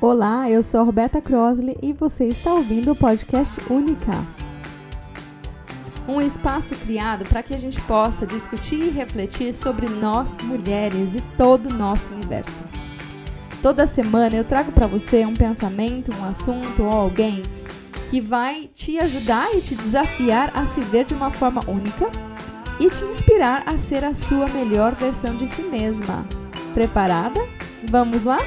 Olá, eu sou a Roberta Crosley e você está ouvindo o podcast Única. Um espaço criado para que a gente possa discutir e refletir sobre nós, mulheres e todo o nosso universo. Toda semana eu trago para você um pensamento, um assunto ou alguém que vai te ajudar e te desafiar a se ver de uma forma única e te inspirar a ser a sua melhor versão de si mesma. Preparada? Vamos lá?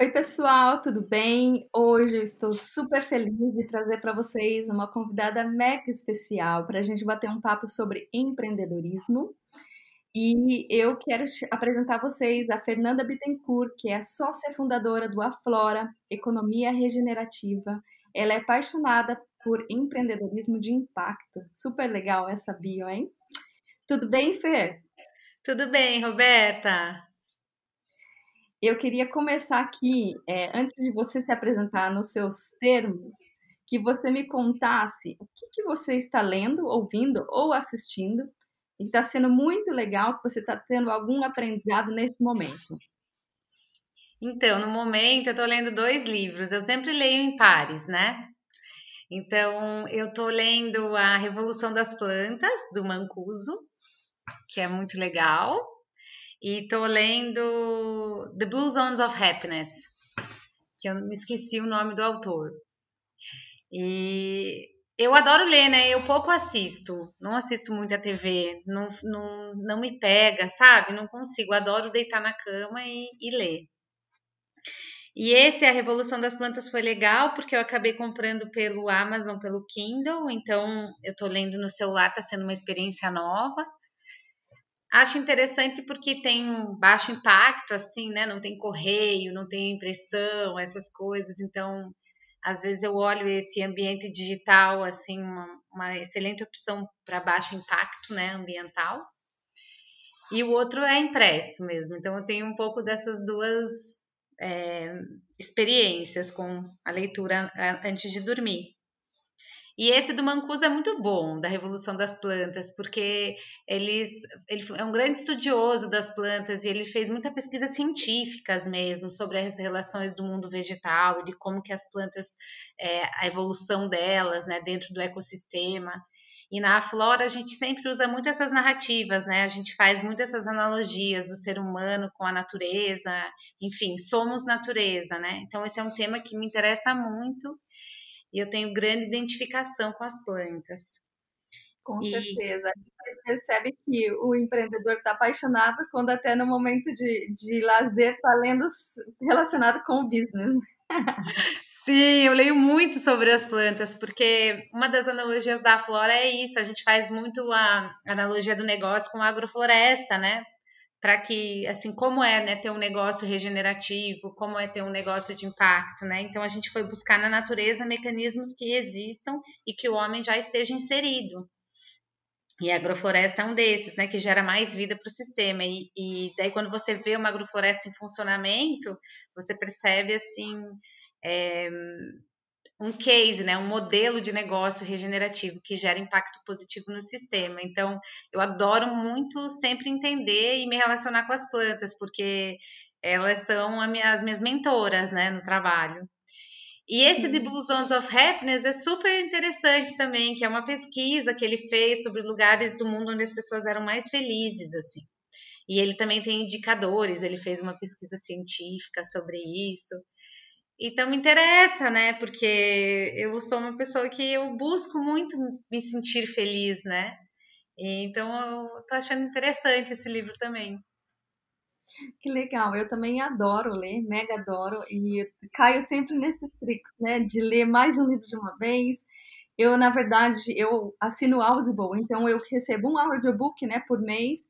Oi, pessoal, tudo bem? Hoje eu estou super feliz de trazer para vocês uma convidada mega especial para a gente bater um papo sobre empreendedorismo. E eu quero apresentar a vocês a Fernanda Bittencourt, que é sócia fundadora do Aflora Economia Regenerativa. Ela é apaixonada por empreendedorismo de impacto. Super legal essa bio, hein? Tudo bem, Fer? Tudo bem, Roberta. Eu queria começar aqui, é, antes de você se apresentar nos seus termos, que você me contasse o que, que você está lendo, ouvindo ou assistindo, e está sendo muito legal que você está tendo algum aprendizado nesse momento. Então, no momento, eu estou lendo dois livros. Eu sempre leio em pares, né? Então, eu estou lendo A Revolução das Plantas, do Mancuso, que é muito legal. E tô lendo The Blue Zones of Happiness, que eu me esqueci o nome do autor. E eu adoro ler, né? Eu pouco assisto, não assisto muito a TV, não, não, não me pega, sabe? Não consigo, adoro deitar na cama e, e ler. E esse, A Revolução das Plantas, foi legal, porque eu acabei comprando pelo Amazon, pelo Kindle, então eu tô lendo no celular, tá sendo uma experiência nova. Acho interessante porque tem um baixo impacto, assim, né? Não tem correio, não tem impressão, essas coisas. Então, às vezes eu olho esse ambiente digital, assim, uma, uma excelente opção para baixo impacto, né? Ambiental. E o outro é impresso mesmo. Então, eu tenho um pouco dessas duas é, experiências com a leitura antes de dormir. E esse do Mancuso é muito bom, da Revolução das Plantas, porque eles, ele é um grande estudioso das plantas e ele fez muita pesquisa científicas mesmo sobre as relações do mundo vegetal e de como que as plantas, é, a evolução delas, né, dentro do ecossistema. E na Flora a gente sempre usa muito essas narrativas, né? A gente faz muito essas analogias do ser humano com a natureza, enfim, somos natureza, né? Então esse é um tema que me interessa muito e eu tenho grande identificação com as plantas. Com e... certeza. A gente percebe que o empreendedor está apaixonado quando até no momento de, de lazer está lendo relacionado com o business. Sim, eu leio muito sobre as plantas, porque uma das analogias da flora é isso, a gente faz muito a analogia do negócio com a agrofloresta, né? Para que, assim, como é né, ter um negócio regenerativo, como é ter um negócio de impacto, né? Então a gente foi buscar na natureza mecanismos que existam e que o homem já esteja inserido. E a agrofloresta é um desses, né, que gera mais vida para o sistema. E, e, daí quando você vê uma agrofloresta em funcionamento, você percebe assim é, um case, né, um modelo de negócio regenerativo que gera impacto positivo no sistema. Então, eu adoro muito sempre entender e me relacionar com as plantas, porque elas são as minhas mentoras, né, no trabalho. E esse de Blue Zones of Happiness é super interessante também, que é uma pesquisa que ele fez sobre lugares do mundo onde as pessoas eram mais felizes, assim. E ele também tem indicadores, ele fez uma pesquisa científica sobre isso. Então me interessa, né? Porque eu sou uma pessoa que eu busco muito me sentir feliz, né? Então eu tô achando interessante esse livro também. Que legal, eu também adoro ler, mega adoro, e caio sempre nesses tricks, né, de ler mais de um livro de uma vez. Eu, na verdade, eu assino Audible, então eu recebo um audiobook, né, por mês,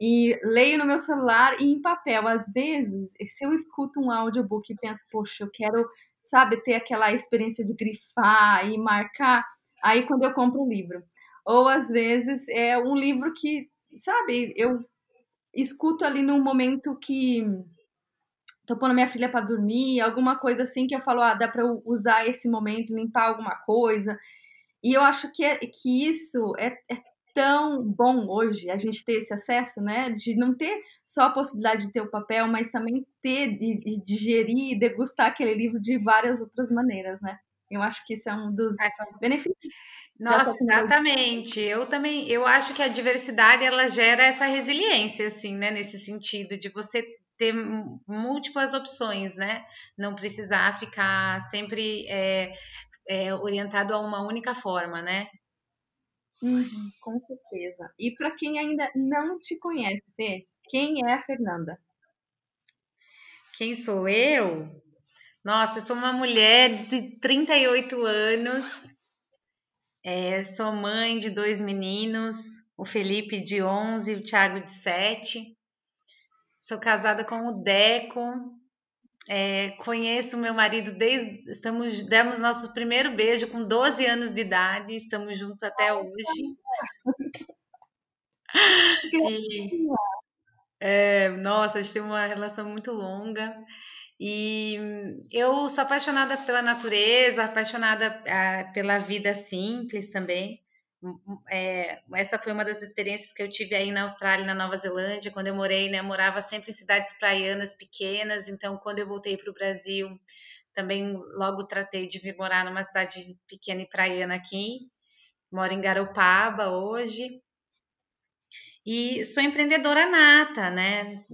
e leio no meu celular e em papel. Às vezes, se eu escuto um audiobook e penso, poxa, eu quero, sabe, ter aquela experiência de grifar e marcar, aí quando eu compro um livro. Ou às vezes é um livro que, sabe, eu escuto ali num momento que tô pondo minha filha para dormir, alguma coisa assim que eu falo, ah, dá para usar esse momento, limpar alguma coisa. E eu acho que, é, que isso é, é tão bom hoje a gente ter esse acesso, né? De não ter só a possibilidade de ter o papel, mas também ter de, de digerir e degustar aquele livro de várias outras maneiras, né? Eu acho que isso é um dos benefícios. Nossa, exatamente. Eu também, eu acho que a diversidade ela gera essa resiliência, assim, né? Nesse sentido de você ter múltiplas opções, né? Não precisar ficar sempre é, é, orientado a uma única forma, né? Uhum, com certeza. E para quem ainda não te conhece, quem é a Fernanda? Quem sou eu? Nossa, eu sou uma mulher de 38 anos, é, sou mãe de dois meninos, o Felipe de 11 e o Thiago de 7. Sou casada com o Deco, é, conheço meu marido desde. Estamos, demos nosso primeiro beijo com 12 anos de idade, estamos juntos até hoje. E, é, nossa, a gente tem uma relação muito longa. E eu sou apaixonada pela natureza, apaixonada ah, pela vida simples também. É, essa foi uma das experiências que eu tive aí na Austrália na Nova Zelândia, quando eu morei, né? Eu morava sempre em cidades praianas pequenas, então quando eu voltei para o Brasil, também logo tratei de vir morar numa cidade pequena e praiana aqui. Moro em Garopaba hoje. E sou empreendedora nata, né?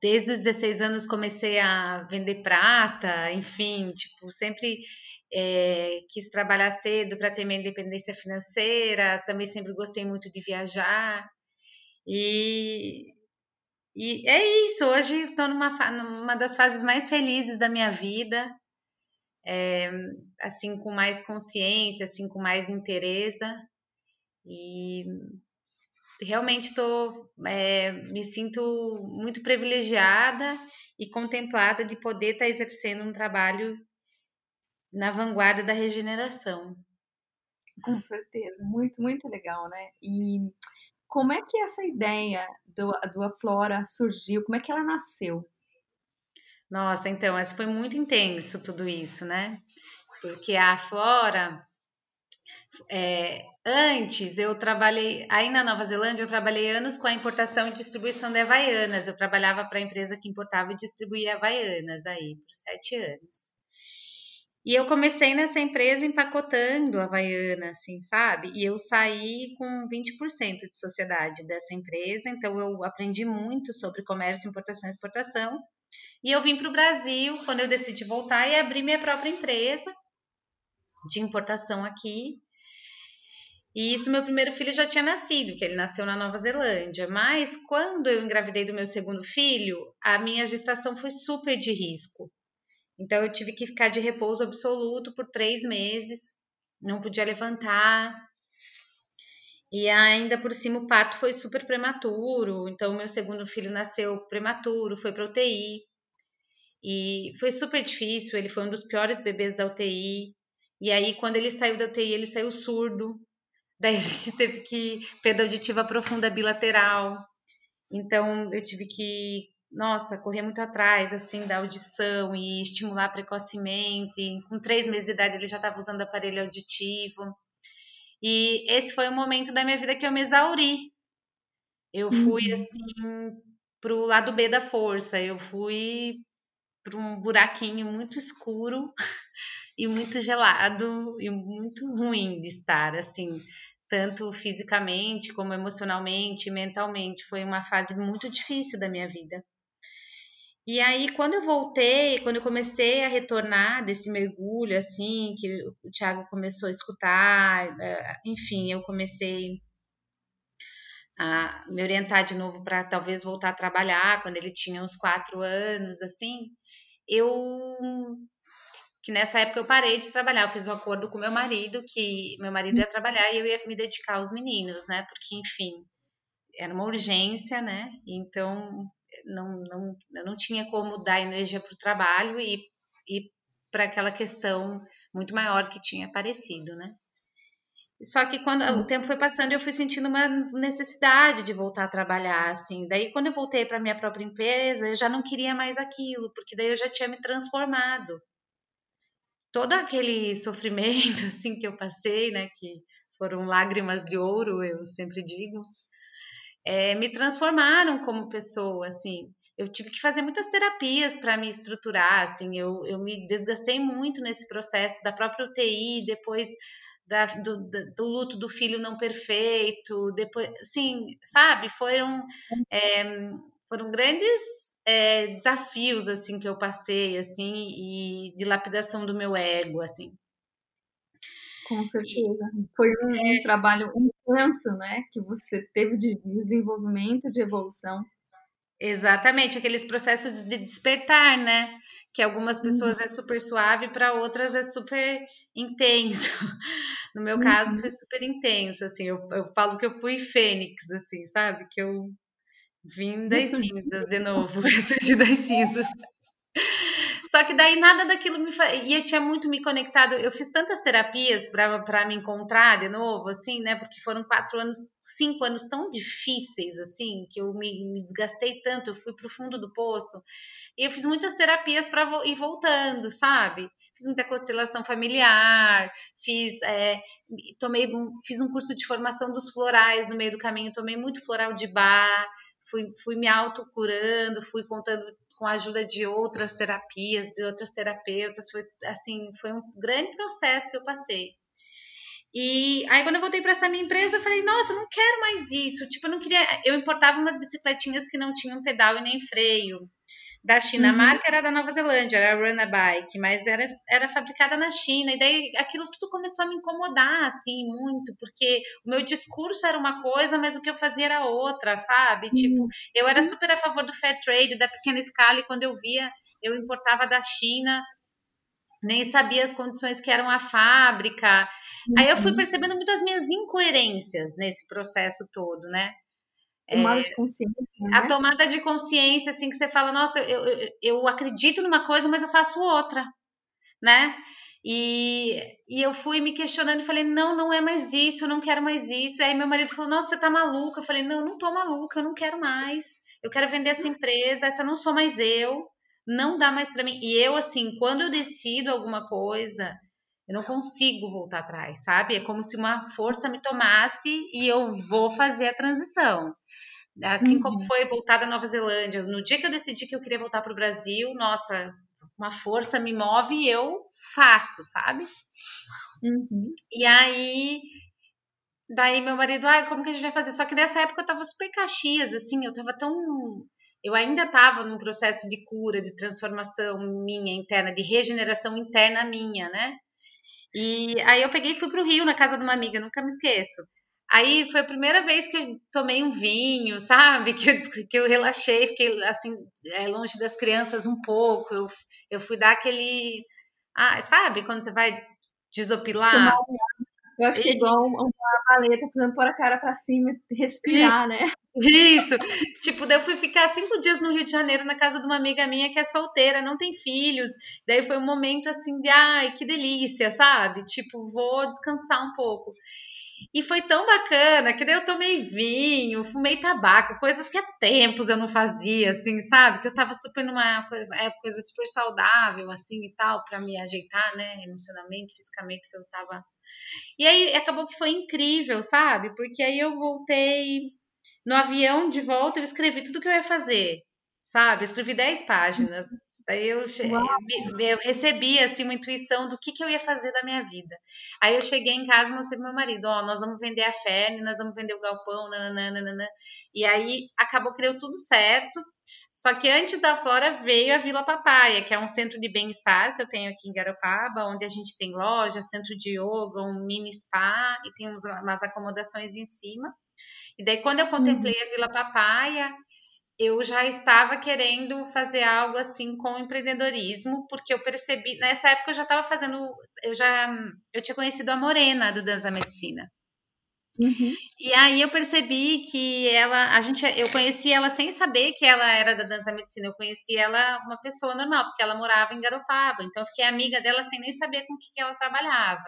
Desde os 16 anos comecei a vender prata, enfim, tipo, sempre é, quis trabalhar cedo para ter minha independência financeira, também sempre gostei muito de viajar. E, e é isso, hoje estou numa, numa das fases mais felizes da minha vida, é, assim, com mais consciência, assim, com mais interesse. E realmente estou, é, me sinto muito privilegiada e contemplada de poder estar tá exercendo um trabalho na vanguarda da regeneração. Com certeza, muito, muito legal, né? E como é que essa ideia do, do Aflora surgiu? Como é que ela nasceu? Nossa, então, essa foi muito intenso tudo isso, né? Porque a Flora, é, antes eu trabalhei, aí na Nova Zelândia, eu trabalhei anos com a importação e distribuição de Havaianas. Eu trabalhava para a empresa que importava e distribuía Havaianas aí por sete anos. E eu comecei nessa empresa empacotando a Havaiana, assim, sabe? E eu saí com 20% de sociedade dessa empresa, então eu aprendi muito sobre comércio, importação e exportação. E eu vim para o Brasil quando eu decidi voltar e abrir minha própria empresa de importação aqui. E isso, meu primeiro filho já tinha nascido, que ele nasceu na Nova Zelândia. Mas quando eu engravidei do meu segundo filho, a minha gestação foi super de risco então eu tive que ficar de repouso absoluto por três meses, não podia levantar. E ainda por cima o parto foi super prematuro, então meu segundo filho nasceu prematuro, foi para UTI. E foi super difícil, ele foi um dos piores bebês da UTI. E aí quando ele saiu da UTI, ele saiu surdo. Daí a gente teve que perda auditiva profunda bilateral. Então eu tive que nossa, correr muito atrás, assim, da audição e estimular precocemente. Com três meses de idade, ele já estava usando aparelho auditivo. E esse foi o momento da minha vida que eu me exauri. Eu fui, uhum. assim, para o lado B da força. Eu fui para um buraquinho muito escuro e muito gelado e muito ruim de estar, assim, tanto fisicamente como emocionalmente, mentalmente. Foi uma fase muito difícil da minha vida. E aí, quando eu voltei, quando eu comecei a retornar desse mergulho, assim, que o Thiago começou a escutar, eh, enfim, eu comecei a me orientar de novo para talvez voltar a trabalhar quando ele tinha uns quatro anos, assim, eu que nessa época eu parei de trabalhar, eu fiz um acordo com meu marido que meu marido ia trabalhar e eu ia me dedicar aos meninos, né? Porque enfim, era uma urgência, né? Então não, não, eu não tinha como dar energia para o trabalho e, e para aquela questão muito maior que tinha aparecido, né? Só que quando o tempo foi passando, eu fui sentindo uma necessidade de voltar a trabalhar, assim. Daí, quando eu voltei para minha própria empresa, eu já não queria mais aquilo, porque daí eu já tinha me transformado. todo aquele sofrimento assim que eu passei, né, que foram lágrimas de ouro, eu sempre digo, é, me transformaram como pessoa, assim. Eu tive que fazer muitas terapias para me estruturar, assim. Eu, eu me desgastei muito nesse processo da própria UTI, depois da, do, do, luto do filho não perfeito, depois, assim, sabe? Foram é, foram grandes é, desafios assim que eu passei, assim, e dilapidação do meu ego, assim. Com certeza. Foi um, é, um trabalho intenso, né? Que você teve de desenvolvimento, de evolução. Exatamente, aqueles processos de despertar, né? Que algumas pessoas uhum. é super suave, para outras é super intenso. No meu uhum. caso, foi super intenso, assim. Eu, eu falo que eu fui fênix, assim, sabe? Que eu vim das cinzas de novo, eu surgi das cinzas. Só que daí nada daquilo me. E eu tinha muito me conectado. Eu fiz tantas terapias para me encontrar de novo, assim, né? Porque foram quatro anos, cinco anos tão difíceis, assim, que eu me, me desgastei tanto. Eu fui para o fundo do poço. E eu fiz muitas terapias para vo ir voltando, sabe? Fiz muita constelação familiar, fiz, é, tomei, fiz um curso de formação dos florais no meio do caminho, tomei muito floral de bar, fui, fui me autocurando, fui contando com a ajuda de outras terapias, de outras terapeutas, foi assim, foi um grande processo que eu passei. E aí quando eu voltei para essa minha empresa, eu falei: "Nossa, eu não quero mais isso". Tipo, eu não queria, eu importava umas bicicletinhas que não tinham pedal e nem freio da China. Uhum. A marca era da Nova Zelândia, era a Run a Bike, mas era, era fabricada na China. E daí aquilo tudo começou a me incomodar, assim, muito, porque o meu discurso era uma coisa, mas o que eu fazia era outra, sabe? Uhum. Tipo, eu era super a favor do fair trade, da pequena escala, e quando eu via, eu importava da China nem sabia as condições que eram a fábrica. Uhum. Aí eu fui uhum. percebendo muitas minhas incoerências nesse processo todo, né? Tomada é, de consciência. Né? A tomada de consciência, assim, que você fala, nossa, eu, eu, eu acredito numa coisa, mas eu faço outra, né? E, e eu fui me questionando e falei, não, não é mais isso, eu não quero mais isso. E aí meu marido falou, nossa, você tá maluca. Eu falei, não, não tô maluca, eu não quero mais. Eu quero vender essa empresa, essa não sou mais eu, não dá mais para mim. E eu, assim, quando eu decido alguma coisa, eu não consigo voltar atrás, sabe? É como se uma força me tomasse e eu vou fazer a transição. Assim uhum. como foi voltar da Nova Zelândia. No dia que eu decidi que eu queria voltar para o Brasil, nossa, uma força me move e eu faço, sabe? Uhum. E aí, daí meu marido, ai, como que a gente vai fazer? Só que nessa época eu tava super caxias, assim, eu tava tão. Eu ainda tava num processo de cura, de transformação minha interna, de regeneração interna minha, né? E aí eu peguei e fui pro Rio, na casa de uma amiga, nunca me esqueço. Aí foi a primeira vez que eu tomei um vinho, sabe? Que eu, que eu relaxei, fiquei assim, é, longe das crianças um pouco. Eu, eu fui dar aquele. Ah, sabe? Quando você vai desopilar. Eu acho que é igual uma baleia, tá precisando pôr a cara pra cima e respirar, né? Isso. tipo, daí eu fui ficar cinco dias no Rio de Janeiro na casa de uma amiga minha que é solteira, não tem filhos. Daí foi um momento assim de, ai, que delícia, sabe? Tipo, vou descansar um pouco. E foi tão bacana que daí eu tomei vinho, fumei tabaco, coisas que há tempos eu não fazia, assim, sabe? Que eu tava super numa coisa, é, coisa super saudável, assim e tal, para me ajeitar, né, emocionalmente, fisicamente, que eu tava. E aí acabou que foi incrível, sabe? Porque aí eu voltei no avião de volta, eu escrevi tudo que eu ia fazer, sabe? Eu escrevi 10 páginas. Daí eu, eu, recebi assim uma intuição do que, que eu ia fazer da minha vida. Aí eu cheguei em casa e mostrei pro meu marido, ó, oh, nós vamos vender a Ferne, nós vamos vender o galpão, nananana. E aí acabou que deu tudo certo. Só que antes da Flora veio a Vila Papaya, que é um centro de bem-estar que eu tenho aqui em Garopaba, onde a gente tem loja, centro de yoga, um mini spa e tem umas acomodações em cima. E daí, quando eu contemplei uhum. a Vila Papaya, eu já estava querendo fazer algo assim com empreendedorismo, porque eu percebi, nessa época eu já estava fazendo, eu já eu tinha conhecido a Morena do Dança Medicina. Uhum. E aí eu percebi que ela, a gente, eu conheci ela sem saber que ela era da dança medicina. Eu conheci ela uma pessoa normal, porque ela morava em Garopaba. Então eu fiquei amiga dela sem nem saber com o que, que ela trabalhava.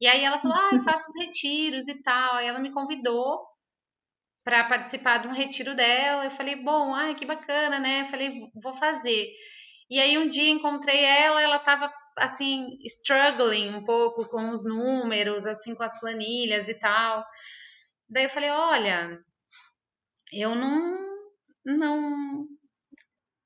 E aí ela falou: "Ah, eu faço os retiros e tal". Aí ela me convidou para participar de um retiro dela. Eu falei, bom, ai, que bacana, né? Eu falei, vou fazer. E aí um dia encontrei ela, ela estava assim struggling um pouco com os números, assim com as planilhas e tal. Daí eu falei, olha, eu não não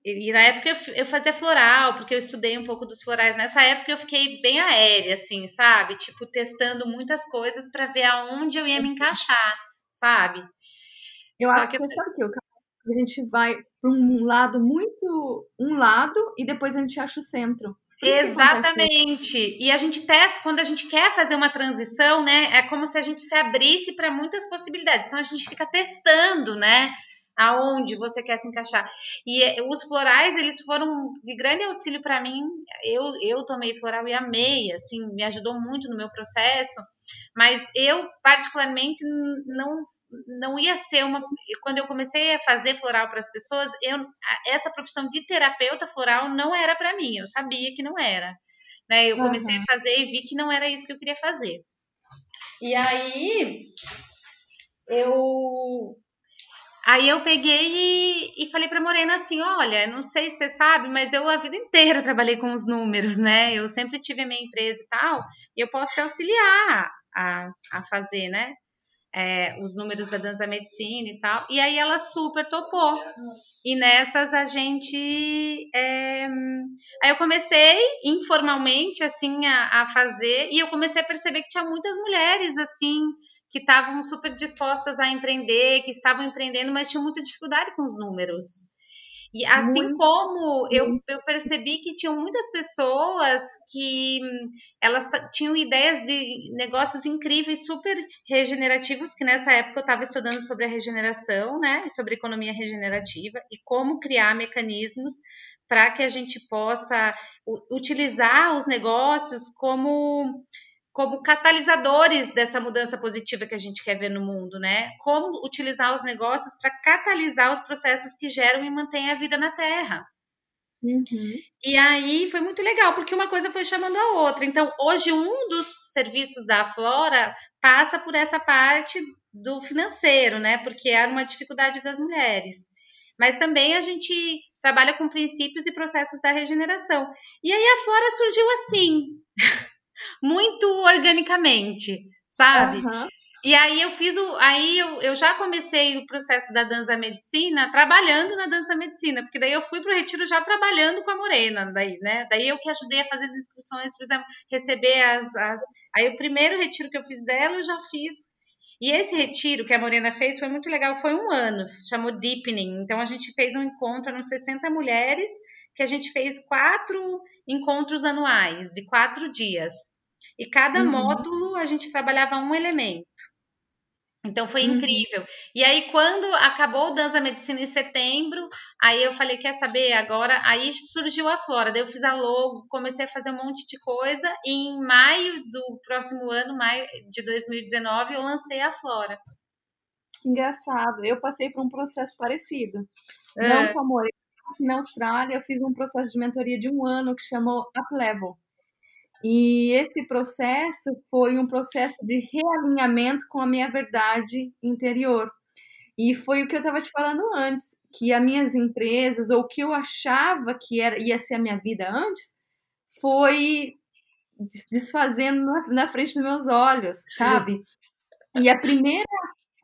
e na época eu fazia floral, porque eu estudei um pouco dos florais. Nessa época eu fiquei bem aérea, assim, sabe? Tipo, testando muitas coisas para ver aonde eu ia me encaixar, sabe? Eu Só acho que, eu... sabe que a gente vai para um lado muito um lado e depois a gente acha o centro. Exatamente. E a gente testa, quando a gente quer fazer uma transição, né? É como se a gente se abrisse para muitas possibilidades. Então a gente fica testando, né? Aonde você quer se encaixar. E eh, os florais, eles foram de grande auxílio para mim. Eu, eu tomei floral e amei, assim, me ajudou muito no meu processo. Mas eu, particularmente, não, não ia ser uma. Quando eu comecei a fazer floral para as pessoas, eu, essa profissão de terapeuta floral não era para mim. Eu sabia que não era. Né? Eu comecei uhum. a fazer e vi que não era isso que eu queria fazer. E aí, eu Aí eu peguei e, e falei para Morena assim: olha, não sei se você sabe, mas eu a vida inteira trabalhei com os números, né? Eu sempre tive a minha empresa e tal, e eu posso te auxiliar a, a fazer, né? É, os números da dança medicina e tal. E aí ela super topou. E nessas a gente. É... Aí eu comecei informalmente, assim, a, a fazer, e eu comecei a perceber que tinha muitas mulheres, assim, que estavam super dispostas a empreender, que estavam empreendendo, mas tinham muita dificuldade com os números. E assim Muito. como eu, eu percebi que tinham muitas pessoas que hum, elas tinham ideias de negócios incríveis, super regenerativos, que nessa época eu estava estudando sobre a regeneração, né, sobre economia regenerativa e como criar mecanismos para que a gente possa utilizar os negócios como como catalisadores dessa mudança positiva que a gente quer ver no mundo, né? Como utilizar os negócios para catalisar os processos que geram e mantêm a vida na Terra. Uhum. E aí foi muito legal, porque uma coisa foi chamando a outra. Então, hoje, um dos serviços da Flora passa por essa parte do financeiro, né? Porque era uma dificuldade das mulheres. Mas também a gente trabalha com princípios e processos da regeneração. E aí a Flora surgiu assim. muito organicamente, sabe? Uhum. E aí eu fiz o. Aí eu, eu já comecei o processo da dança medicina trabalhando na dança medicina, porque daí eu fui para o retiro já trabalhando com a Morena, daí, né? Daí eu que ajudei a fazer as inscrições, por exemplo, receber as, as. Aí o primeiro retiro que eu fiz dela, eu já fiz. E esse retiro que a Morena fez foi muito legal, foi um ano, chamou Deepening. Então a gente fez um encontro, eram 60 mulheres, que a gente fez quatro encontros anuais, de quatro dias. E cada uhum. módulo a gente trabalhava um elemento. Então foi uhum. incrível. E aí, quando acabou o Dança Medicina em setembro, aí eu falei: quer saber? Agora, aí surgiu a Flora. Daí eu fiz a logo, comecei a fazer um monte de coisa. E em maio do próximo ano, maio de 2019, eu lancei a Flora. Engraçado. Eu passei por um processo parecido. É. Não com amor. Na Austrália, eu fiz um processo de mentoria de um ano que chamou Up Level. E esse processo foi um processo de realinhamento com a minha verdade interior. E foi o que eu estava te falando antes, que as minhas empresas, ou o que eu achava que era, ia ser a minha vida antes, foi desfazendo na, na frente dos meus olhos, sabe? E a primeira,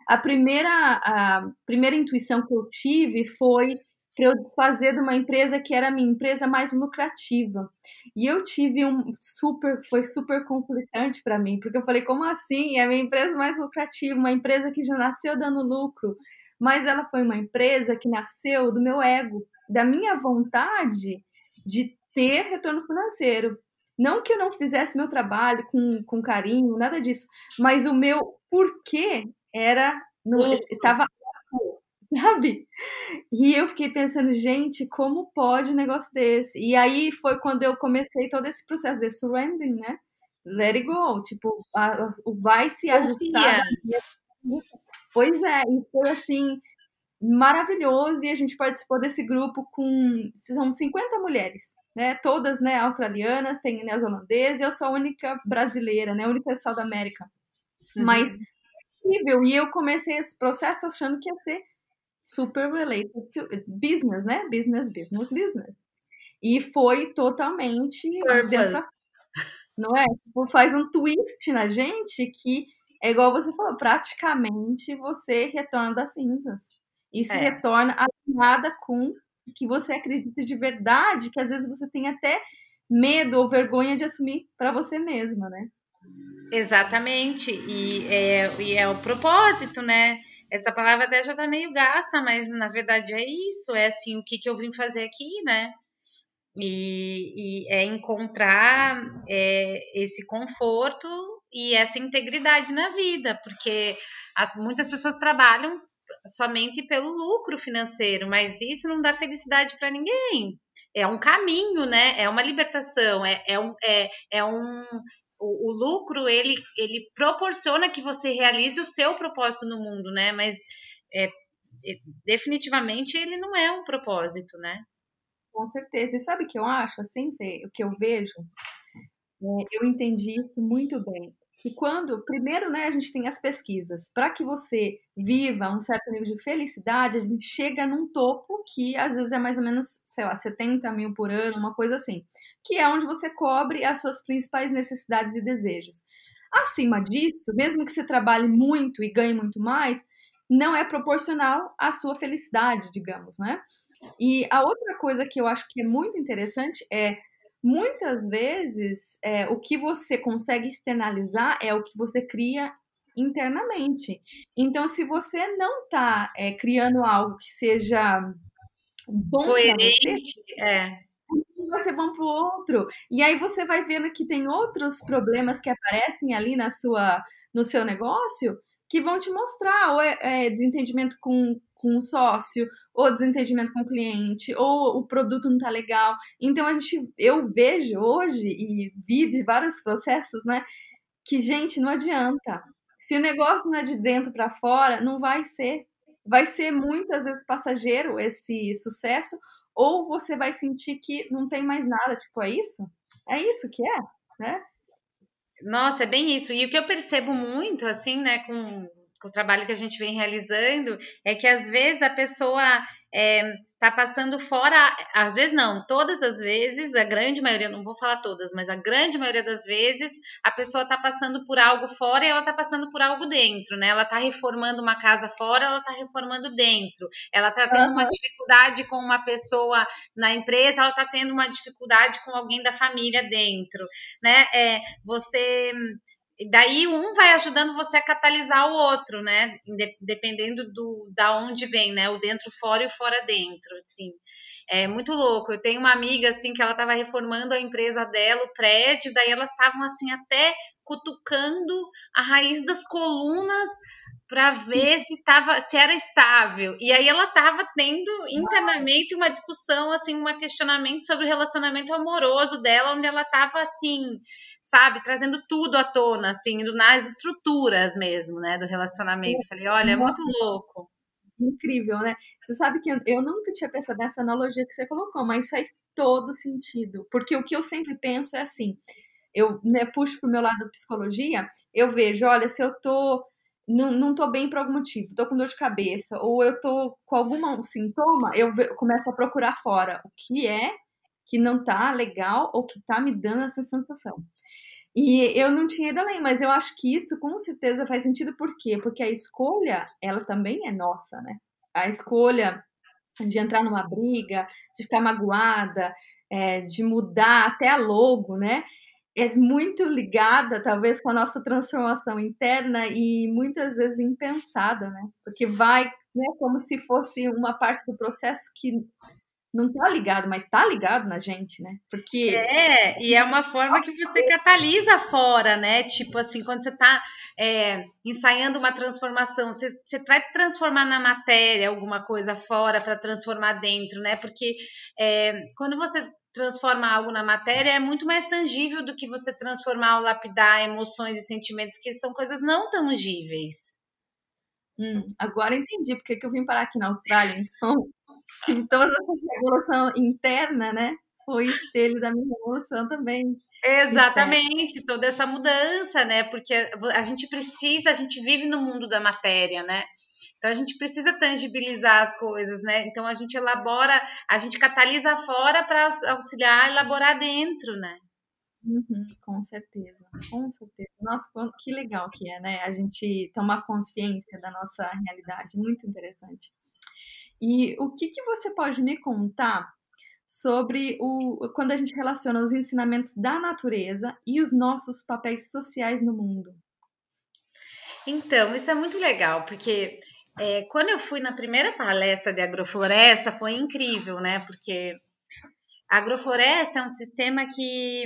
a primeira, a primeira intuição que eu tive foi para eu fazer de uma empresa que era a minha empresa mais lucrativa. E eu tive um super, foi super conflitante para mim, porque eu falei, como assim? É a minha empresa mais lucrativa, uma empresa que já nasceu dando lucro, mas ela foi uma empresa que nasceu do meu ego, da minha vontade de ter retorno financeiro. Não que eu não fizesse meu trabalho com, com carinho, nada disso, mas o meu porquê era estava sabe? E eu fiquei pensando, gente, como pode um negócio desse? E aí foi quando eu comecei todo esse processo de surrendering, né? Let it go, tipo, a, o vai se ajustar. Pois é, e foi assim maravilhoso e a gente participou desse grupo com são 50 mulheres, né? Todas, né, australianas, tem neozelandesa, e eu sou a única brasileira, né, a única sal da América. Uhum. Mas incrível, e eu comecei esse processo achando que ia ser super related to business, né? Business, business, business. e foi totalmente Purpose. não é? Tipo, faz um twist na gente que é igual você falou, praticamente você retorna das cinzas e se é. retorna alinhada com o que você acredita de verdade, que às vezes você tem até medo ou vergonha de assumir para você mesma, né? Exatamente, e é, e é o propósito, né? Essa palavra até já tá meio gasta, mas na verdade é isso, é assim, o que, que eu vim fazer aqui, né? E, e é encontrar é, esse conforto e essa integridade na vida, porque as, muitas pessoas trabalham somente pelo lucro financeiro, mas isso não dá felicidade para ninguém. É um caminho, né? É uma libertação, é, é, um, é, é um, o, o, lucro ele, ele proporciona que você realize o seu propósito no mundo, né? Mas é, é, definitivamente ele não é um propósito, né? Com certeza. E sabe o que eu acho, assim, Fê, o que eu vejo? É, eu entendi isso muito bem. Que quando, primeiro, né, a gente tem as pesquisas. Para que você viva um certo nível de felicidade, a gente chega num topo que às vezes é mais ou menos, sei lá, 70 mil por ano, uma coisa assim que é onde você cobre as suas principais necessidades e desejos. Acima disso, mesmo que você trabalhe muito e ganhe muito mais, não é proporcional à sua felicidade, digamos, né? E a outra coisa que eu acho que é muito interessante é muitas vezes é, o que você consegue externalizar é o que você cria internamente. Então, se você não está é, criando algo que seja bom para você, é vai ser bom para o outro. E aí você vai vendo que tem outros problemas que aparecem ali na sua, no seu negócio que vão te mostrar ou é, é desentendimento com, com o sócio, ou desentendimento com o cliente, ou o produto não tá legal. Então a gente, eu vejo hoje e vi de vários processos, né, que gente não adianta. Se o negócio não é de dentro para fora, não vai ser. Vai ser muitas vezes passageiro esse sucesso, ou você vai sentir que não tem mais nada, tipo, é isso? É isso que é, né? Nossa, é bem isso. E o que eu percebo muito, assim, né, com, com o trabalho que a gente vem realizando, é que às vezes a pessoa é, tá passando fora, às vezes não, todas as vezes, a grande maioria, não vou falar todas, mas a grande maioria das vezes, a pessoa tá passando por algo fora e ela tá passando por algo dentro, né? Ela tá reformando uma casa fora, ela tá reformando dentro. Ela tá tendo uhum. uma dificuldade com uma pessoa na empresa, ela tá tendo uma dificuldade com alguém da família dentro, né? É, você daí um vai ajudando você a catalisar o outro, né? Dependendo do da onde vem, né? O dentro fora e o fora dentro, assim. É muito louco. Eu tenho uma amiga assim que ela estava reformando a empresa dela, o prédio, daí elas estavam assim até cutucando a raiz das colunas para ver se tava, se era estável. E aí ela estava tendo internamente uma discussão, assim, um questionamento sobre o relacionamento amoroso dela, onde ela estava assim, sabe, trazendo tudo à tona, assim, indo nas estruturas mesmo, né, do relacionamento. Falei, olha, é muito louco. Incrível, né? Você sabe que eu, eu nunca tinha pensado nessa analogia que você colocou, mas faz todo sentido. Porque o que eu sempre penso é assim, eu né, puxo pro meu lado da psicologia, eu vejo, olha, se eu tô não, não tô bem por algum motivo, tô com dor de cabeça, ou eu tô com algum sintoma, eu, eu começo a procurar fora o que é que não tá legal ou que tá me dando essa sensação. E eu não tinha ido além, mas eu acho que isso com certeza faz sentido, por quê? Porque a escolha, ela também é nossa, né? A escolha de entrar numa briga, de ficar magoada, é, de mudar até a logo, né? é muito ligada, talvez, com a nossa transformação interna e muitas vezes impensada, né? Porque vai, né, como se fosse uma parte do processo que não tá ligado, mas tá ligado na gente, né? Porque é, e é uma forma que você catalisa fora, né? Tipo assim, quando você tá é, ensaiando uma transformação, você, você vai transformar na matéria alguma coisa fora para transformar dentro, né? Porque é, quando você transforma algo na matéria é muito mais tangível do que você transformar ou lapidar emoções e sentimentos, que são coisas não tangíveis. Hum, agora entendi porque que eu vim parar aqui na Austrália. Então, tive toda essa revolução interna, né? Foi espelho da minha revolução também. Exatamente, toda essa mudança, né? Porque a gente precisa, a gente vive no mundo da matéria, né? Então a gente precisa tangibilizar as coisas, né? Então a gente elabora, a gente catalisa fora para auxiliar a elaborar dentro, né? Uhum, com certeza, com certeza. Nossa, que legal que é, né? A gente tomar consciência da nossa realidade, muito interessante. E o que, que você pode me contar sobre o quando a gente relaciona os ensinamentos da natureza e os nossos papéis sociais no mundo? Então, isso é muito legal, porque é, quando eu fui na primeira palestra de agrofloresta, foi incrível, né? Porque a agrofloresta é um sistema que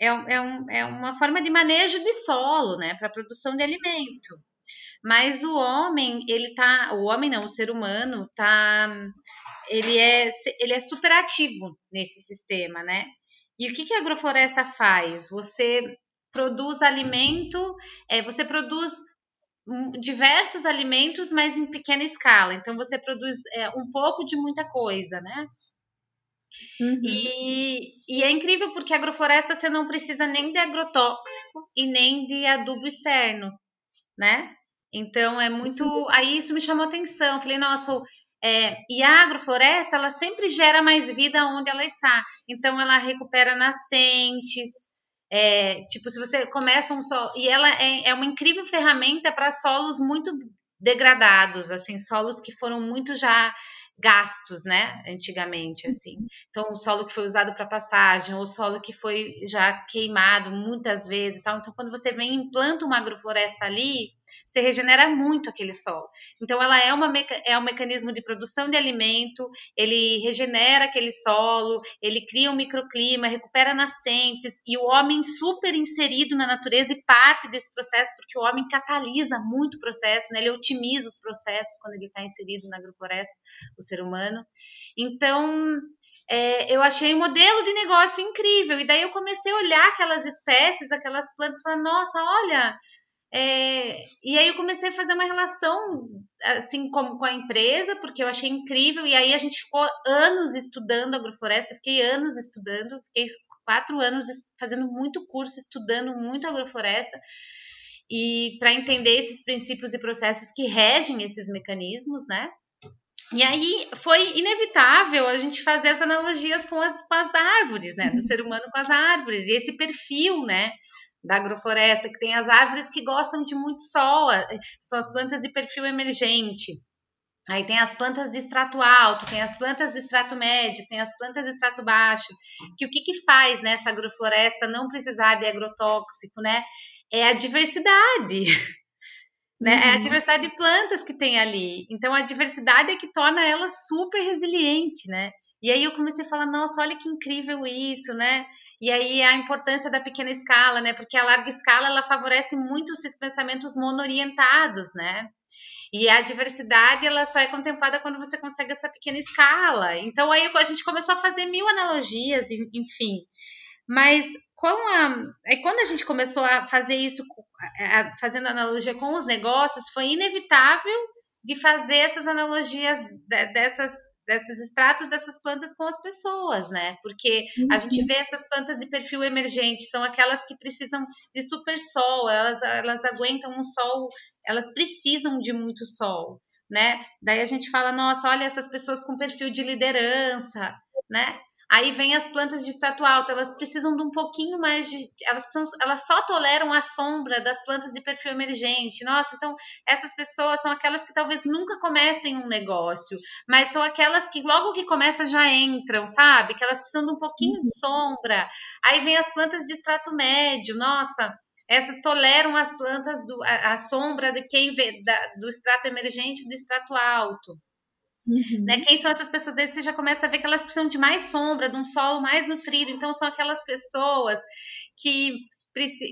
é, é, um, é uma forma de manejo de solo, né, para produção de alimento. Mas o homem, ele tá, o homem não, o ser humano tá, ele é, ele é superativo nesse sistema, né? E o que, que a agrofloresta faz? Você produz alimento, é, você produz diversos alimentos, mas em pequena escala. Então você produz é, um pouco de muita coisa, né? Uhum. E, e, é incrível porque agrofloresta você não precisa nem de agrotóxico e nem de adubo externo, né? Então é muito. Uhum. Aí isso me chamou atenção. Eu falei, nossa, é, e a agrofloresta ela sempre gera mais vida onde ela está. Então ela recupera nascentes. É, tipo, se você começa um solo. E ela é, é uma incrível ferramenta para solos muito degradados, assim, solos que foram muito já gastos, né, antigamente, assim. Então, o solo que foi usado para pastagem, ou o solo que foi já queimado muitas vezes, tal. Então, quando você vem e implanta uma agrofloresta ali, você regenera muito aquele solo. Então, ela é, uma, é um mecanismo de produção de alimento, ele regenera aquele solo, ele cria um microclima, recupera nascentes, e o homem super inserido na natureza e parte desse processo, porque o homem catalisa muito o processo, né? ele otimiza os processos quando ele está inserido na agrofloresta, o ser humano. Então, é, eu achei um modelo de negócio incrível. E daí eu comecei a olhar aquelas espécies, aquelas plantas, e falar, nossa, olha, é, e aí eu comecei a fazer uma relação assim como com a empresa, porque eu achei incrível, e aí a gente ficou anos estudando agrofloresta, fiquei anos estudando, fiquei quatro anos fazendo muito curso, estudando muito agrofloresta, e para entender esses princípios e processos que regem esses mecanismos, né? E aí foi inevitável a gente fazer as analogias com as, com as árvores, né? Do uhum. ser humano com as árvores, e esse perfil, né? Da agrofloresta, que tem as árvores que gostam de muito sol, são as plantas de perfil emergente. Aí tem as plantas de extrato alto, tem as plantas de extrato médio, tem as plantas de extrato baixo. Que o que, que faz nessa agrofloresta não precisar de agrotóxico, né? É a diversidade. Né? Uhum. É a uhum. diversidade de plantas que tem ali. Então a diversidade é que torna ela super resiliente, né? E aí eu comecei a falar, nossa, olha que incrível isso, né? E aí a importância da pequena escala, né? Porque a larga escala ela favorece muito esses pensamentos monoorientados, né? E a diversidade ela só é contemplada quando você consegue essa pequena escala. Então aí a gente começou a fazer mil analogias, enfim. Mas com a, quando a gente começou a fazer isso, fazendo analogia com os negócios, foi inevitável de fazer essas analogias dessas desses extratos dessas plantas com as pessoas, né? Porque uhum. a gente vê essas plantas de perfil emergente, são aquelas que precisam de super sol, elas, elas aguentam um sol, elas precisam de muito sol, né? Daí a gente fala, nossa, olha essas pessoas com perfil de liderança, né? Aí vem as plantas de extrato alto, elas precisam de um pouquinho mais de. Elas, elas só toleram a sombra das plantas de perfil emergente. Nossa, então essas pessoas são aquelas que talvez nunca comecem um negócio, mas são aquelas que logo que começa já entram, sabe? Que elas precisam de um pouquinho de sombra. Aí vem as plantas de extrato médio, nossa, essas toleram as plantas do, a, a sombra de quem vê da, do extrato emergente do extrato alto. Uhum. Né? Quem são essas pessoas? Daí você já começa a ver que elas precisam de mais sombra, de um solo mais nutrido. Então, são aquelas pessoas que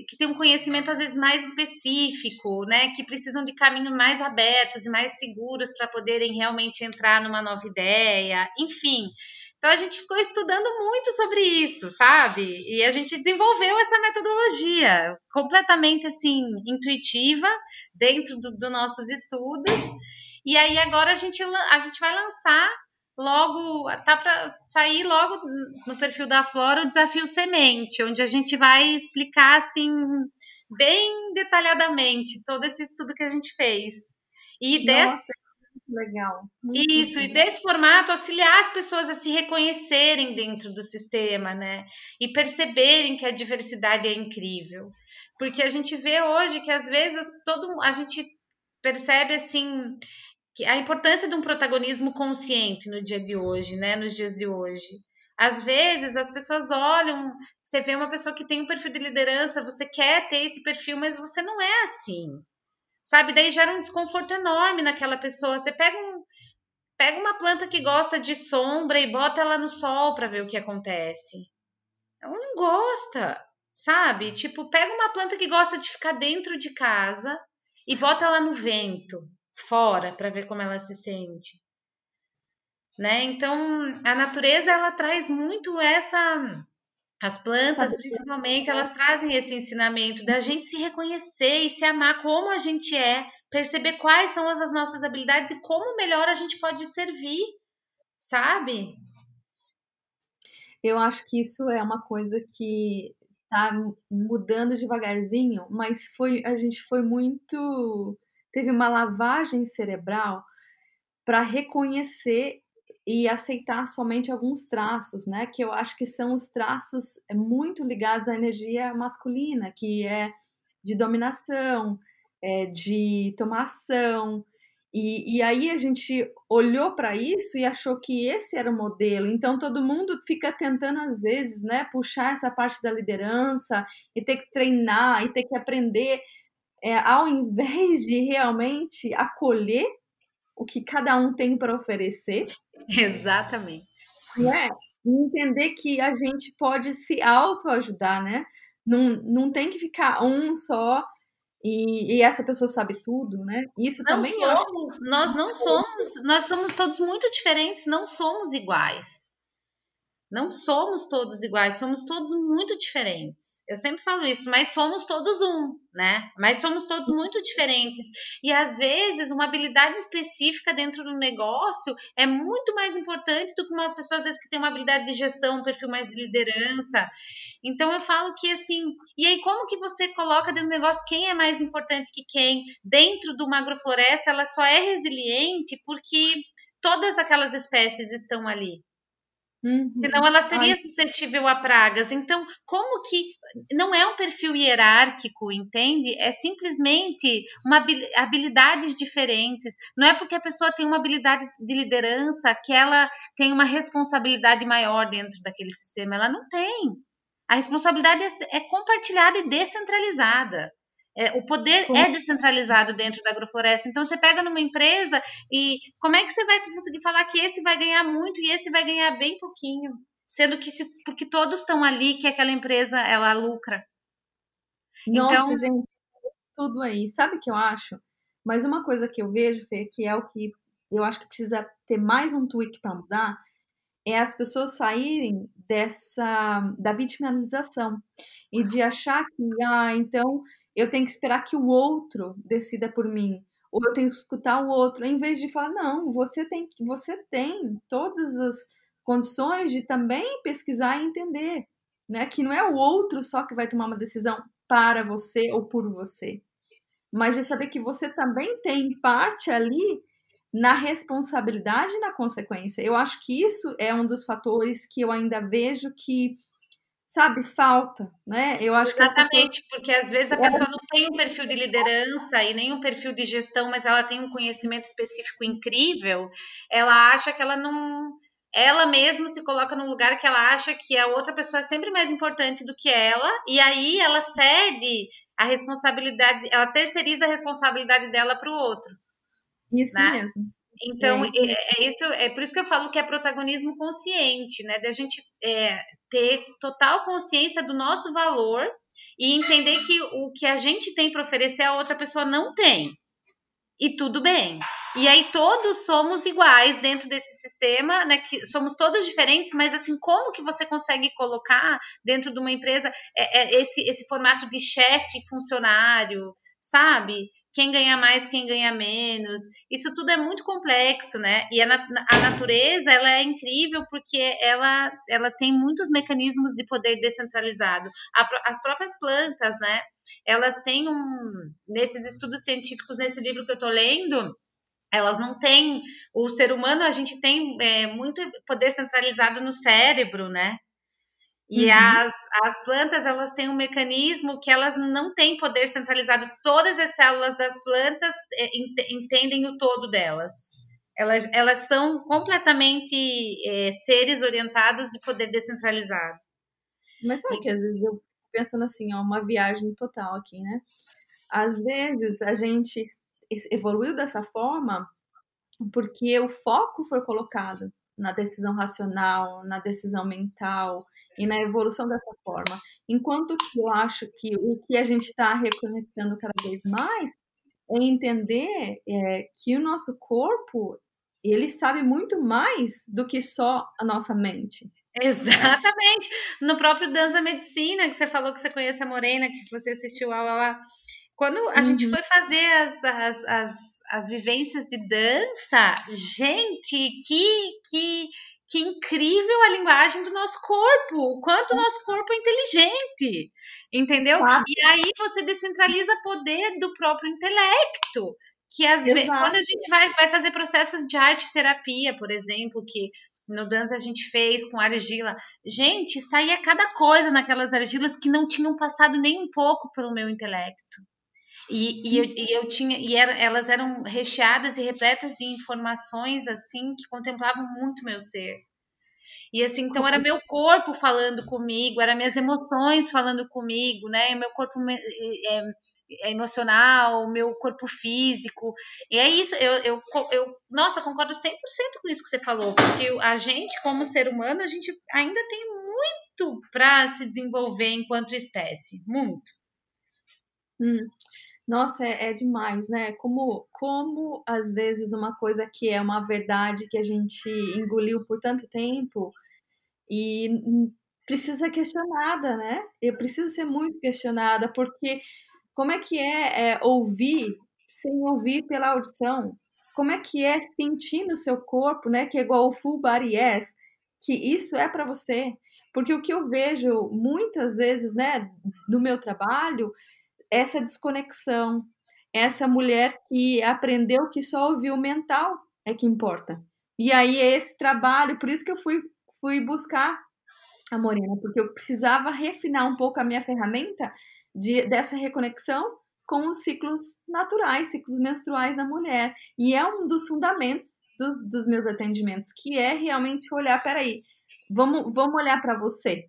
que têm um conhecimento às vezes mais específico, né, que precisam de caminhos mais abertos e mais seguros para poderem realmente entrar numa nova ideia, enfim. Então a gente ficou estudando muito sobre isso, sabe? E a gente desenvolveu essa metodologia completamente assim intuitiva dentro dos do nossos estudos e aí agora a gente, a gente vai lançar logo, tá para sair logo no perfil da Flora o desafio semente, onde a gente vai explicar assim bem detalhadamente todo esse estudo que a gente fez. E dessa legal. Muito Isso, legal. e desse formato auxiliar as pessoas a se reconhecerem dentro do sistema, né? E perceberem que a diversidade é incrível. Porque a gente vê hoje que às vezes todo a gente percebe assim que a importância de um protagonismo consciente no dia de hoje, né? Nos dias de hoje. Às vezes as pessoas olham, você vê uma pessoa que tem um perfil de liderança, você quer ter esse perfil, mas você não é assim. Sabe? Daí gera um desconforto enorme naquela pessoa. Você pega um, pega uma planta que gosta de sombra e bota ela no sol para ver o que acontece. Ela não gosta, sabe? Tipo, pega uma planta que gosta de ficar dentro de casa e bota ela no vento, fora, para ver como ela se sente né? Então, a natureza ela traz muito essa as plantas, principalmente, elas trazem esse ensinamento da gente se reconhecer e se amar como a gente é, perceber quais são as nossas habilidades e como melhor a gente pode servir, sabe? Eu acho que isso é uma coisa que tá mudando devagarzinho, mas foi a gente foi muito teve uma lavagem cerebral para reconhecer e aceitar somente alguns traços, né? Que eu acho que são os traços é, muito ligados à energia masculina, que é de dominação, é, de tomação. E, e aí a gente olhou para isso e achou que esse era o modelo. Então todo mundo fica tentando às vezes, né, puxar essa parte da liderança e ter que treinar e ter que aprender, é, ao invés de realmente acolher o que cada um tem para oferecer. Exatamente. Né? entender que a gente pode se autoajudar, né? Não, não tem que ficar um só e, e, essa pessoa sabe tudo, né? Isso não também somos, acho... nós não somos, nós somos todos muito diferentes, não somos iguais. Não somos todos iguais, somos todos muito diferentes. Eu sempre falo isso, mas somos todos um, né? Mas somos todos muito diferentes. E às vezes, uma habilidade específica dentro do negócio é muito mais importante do que uma pessoa, às vezes, que tem uma habilidade de gestão, um perfil mais de liderança. Então eu falo que assim, e aí como que você coloca dentro do negócio quem é mais importante que quem? Dentro de uma agrofloresta, ela só é resiliente porque todas aquelas espécies estão ali. Uhum. Senão ela seria Ai. suscetível a pragas. Então, como que não é um perfil hierárquico, entende? É simplesmente uma habilidades diferentes. Não é porque a pessoa tem uma habilidade de liderança que ela tem uma responsabilidade maior dentro daquele sistema. Ela não tem. A responsabilidade é, é compartilhada e descentralizada. É, o poder é descentralizado dentro da agrofloresta. Então, você pega numa empresa e como é que você vai conseguir falar que esse vai ganhar muito e esse vai ganhar bem pouquinho? Sendo que se, porque todos estão ali que aquela empresa ela lucra. Nossa, então, gente, tudo aí. Sabe o que eu acho? Mas uma coisa que eu vejo, Fê, que é o que eu acho que precisa ter mais um tweak para mudar, é as pessoas saírem dessa da vitimização e de achar que ah, então eu tenho que esperar que o outro decida por mim, ou eu tenho que escutar o outro, em vez de falar, não, você tem, você tem todas as condições de também pesquisar e entender, né? Que não é o outro só que vai tomar uma decisão para você ou por você, mas de saber que você também tem parte ali na responsabilidade e na consequência. Eu acho que isso é um dos fatores que eu ainda vejo que sabe, falta, né? Eu acho Exatamente, pessoas... porque às vezes a pessoa não tem um perfil de liderança e nem um perfil de gestão, mas ela tem um conhecimento específico incrível, ela acha que ela não ela mesma se coloca num lugar que ela acha que a outra pessoa é sempre mais importante do que ela, e aí ela cede a responsabilidade, ela terceiriza a responsabilidade dela para o outro. Isso né? mesmo. Então, é isso. É, é, isso, é por isso que eu falo que é protagonismo consciente, né? Da gente é, ter total consciência do nosso valor e entender que o que a gente tem para oferecer a outra pessoa não tem. E tudo bem. E aí todos somos iguais dentro desse sistema, né? Que somos todos diferentes, mas assim, como que você consegue colocar dentro de uma empresa é, é, esse, esse formato de chefe funcionário, sabe? Quem ganha mais, quem ganha menos. Isso tudo é muito complexo, né? E a, a natureza, ela é incrível porque ela, ela tem muitos mecanismos de poder descentralizado. A, as próprias plantas, né? Elas têm um... Nesses estudos científicos, nesse livro que eu tô lendo, elas não têm. O ser humano, a gente tem é, muito poder centralizado no cérebro, né? E uhum. as, as plantas, elas têm um mecanismo que elas não têm poder centralizado. Todas as células das plantas é, entendem o todo delas. Elas, elas são completamente é, seres orientados de poder descentralizado. Mas sabe que às vezes eu pensando assim, ó, uma viagem total aqui, né? Às vezes a gente evoluiu dessa forma porque o foco foi colocado na decisão racional, na decisão mental e na evolução dessa forma. Enquanto que eu acho que o que a gente está reconectando cada vez mais é entender é, que o nosso corpo ele sabe muito mais do que só a nossa mente. Exatamente. No próprio Dança Medicina, que você falou que você conhece a Morena, que você assistiu lá, lá. Quando a uhum. gente foi fazer as, as, as, as vivências de dança, gente, que, que, que incrível a linguagem do nosso corpo, o quanto o nosso corpo é inteligente, entendeu? Claro. E aí você descentraliza poder do próprio intelecto, que às vezes, quando a gente vai, vai fazer processos de arte terapia, por exemplo, que no dança a gente fez com argila. Gente, saía cada coisa naquelas argilas que não tinham passado nem um pouco pelo meu intelecto. E, e, eu, e eu, tinha, e era, elas eram recheadas e repletas de informações assim que contemplavam muito meu ser. E assim, então era meu corpo falando comigo, eram minhas emoções falando comigo, né? Meu corpo é, é emocional, meu corpo físico. E é isso, eu, eu, eu nossa, concordo 100% com isso que você falou, porque a gente, como ser humano, a gente ainda tem muito para se desenvolver enquanto espécie, muito. Hum. Nossa, é, é, demais, né? Como, como às vezes uma coisa que é uma verdade que a gente engoliu por tanto tempo e precisa ser questionada, né? Eu preciso ser muito questionada, porque como é que é, é ouvir sem ouvir pela audição? Como é que é sentir no seu corpo, né? Que é igual o full body yes, que isso é para você. Porque o que eu vejo muitas vezes, né, no meu trabalho, essa desconexão, essa mulher que aprendeu que só ouvir o mental é que importa. E aí é esse trabalho, por isso que eu fui, fui buscar a Morena, porque eu precisava refinar um pouco a minha ferramenta de, dessa reconexão com os ciclos naturais, ciclos menstruais da mulher. E é um dos fundamentos dos, dos meus atendimentos, que é realmente olhar, peraí, vamos, vamos olhar para você.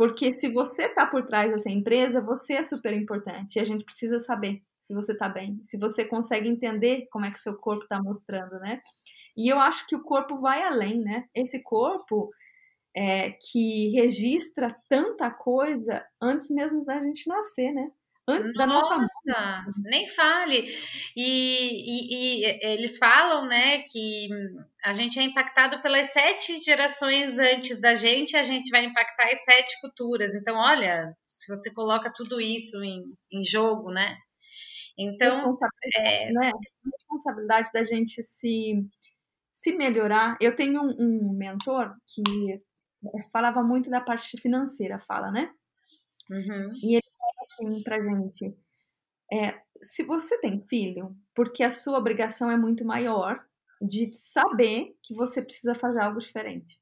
Porque se você está por trás dessa empresa, você é super importante. E a gente precisa saber se você está bem, se você consegue entender como é que seu corpo está mostrando, né? E eu acho que o corpo vai além, né? Esse corpo, é, que registra tanta coisa antes mesmo da gente nascer, né? Antes nossa, da nossa nem fale. E, e, e, eles falam, né, que a gente é impactado pelas sete gerações antes da gente, a gente vai impactar as sete futuras. Então, olha, se você coloca tudo isso em, em jogo, né? Então, é, né? a responsabilidade da gente se se melhorar. Eu tenho um, um mentor que falava muito da parte financeira, fala, né? Uhum. E ele assim pra gente: é, se você tem filho, porque a sua obrigação é muito maior de saber que você precisa fazer algo diferente.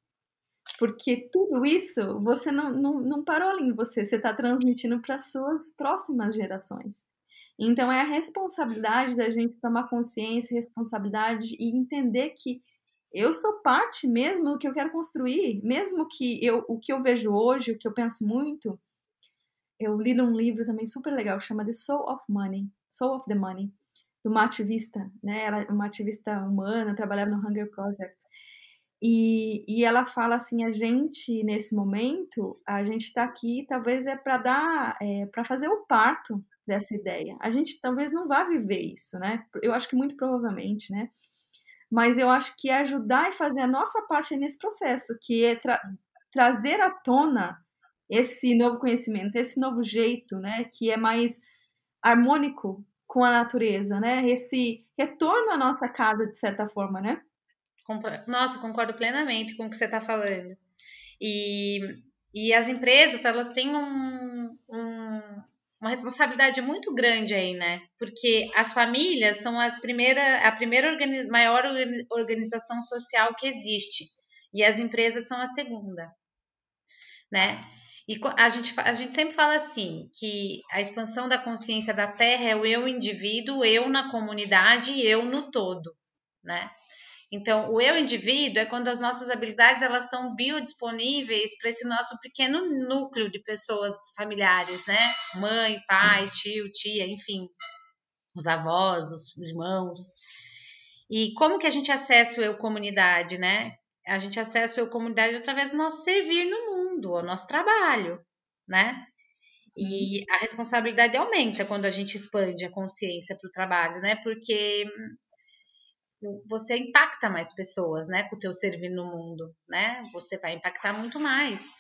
Porque tudo isso você não, não, não parou ali em você, você está transmitindo para as suas próximas gerações. Então é a responsabilidade da gente tomar consciência, responsabilidade e entender que eu sou parte mesmo do que eu quero construir, mesmo que eu, o que eu vejo hoje, o que eu penso muito. Eu li num livro também super legal, chama The Soul of Money, Soul of the Money, de uma ativista, né? Ela é uma ativista humana, trabalhava no Hunger Project. E, e ela fala assim, a gente nesse momento, a gente está aqui, talvez é para dar, é, para fazer o parto dessa ideia. A gente talvez não vá viver isso, né? Eu acho que muito provavelmente, né? mas eu acho que é ajudar e fazer a nossa parte nesse processo, que é tra trazer à tona esse novo conhecimento, esse novo jeito, né, que é mais harmônico com a natureza, né, esse retorno à nossa casa de certa forma, né? Nossa, concordo plenamente com o que você está falando. E, e as empresas, elas têm um, um uma responsabilidade muito grande aí, né? Porque as famílias são as primeira, a primeira organiz, maior organização social que existe e as empresas são a segunda, né? E a gente, a gente sempre fala assim, que a expansão da consciência da Terra é o eu indivíduo, eu na comunidade e eu no todo, né? Então, o eu indivíduo é quando as nossas habilidades elas estão biodisponíveis para esse nosso pequeno núcleo de pessoas familiares, né? Mãe, pai, tio, tia, enfim, os avós, os irmãos. E como que a gente acessa o eu comunidade, né? A gente acessa eu comunidade através do nosso servir no mundo, o nosso trabalho, né? E a responsabilidade aumenta quando a gente expande a consciência para o trabalho, né? Porque você impacta mais pessoas, né, com o teu servir no mundo, né? Você vai impactar muito mais.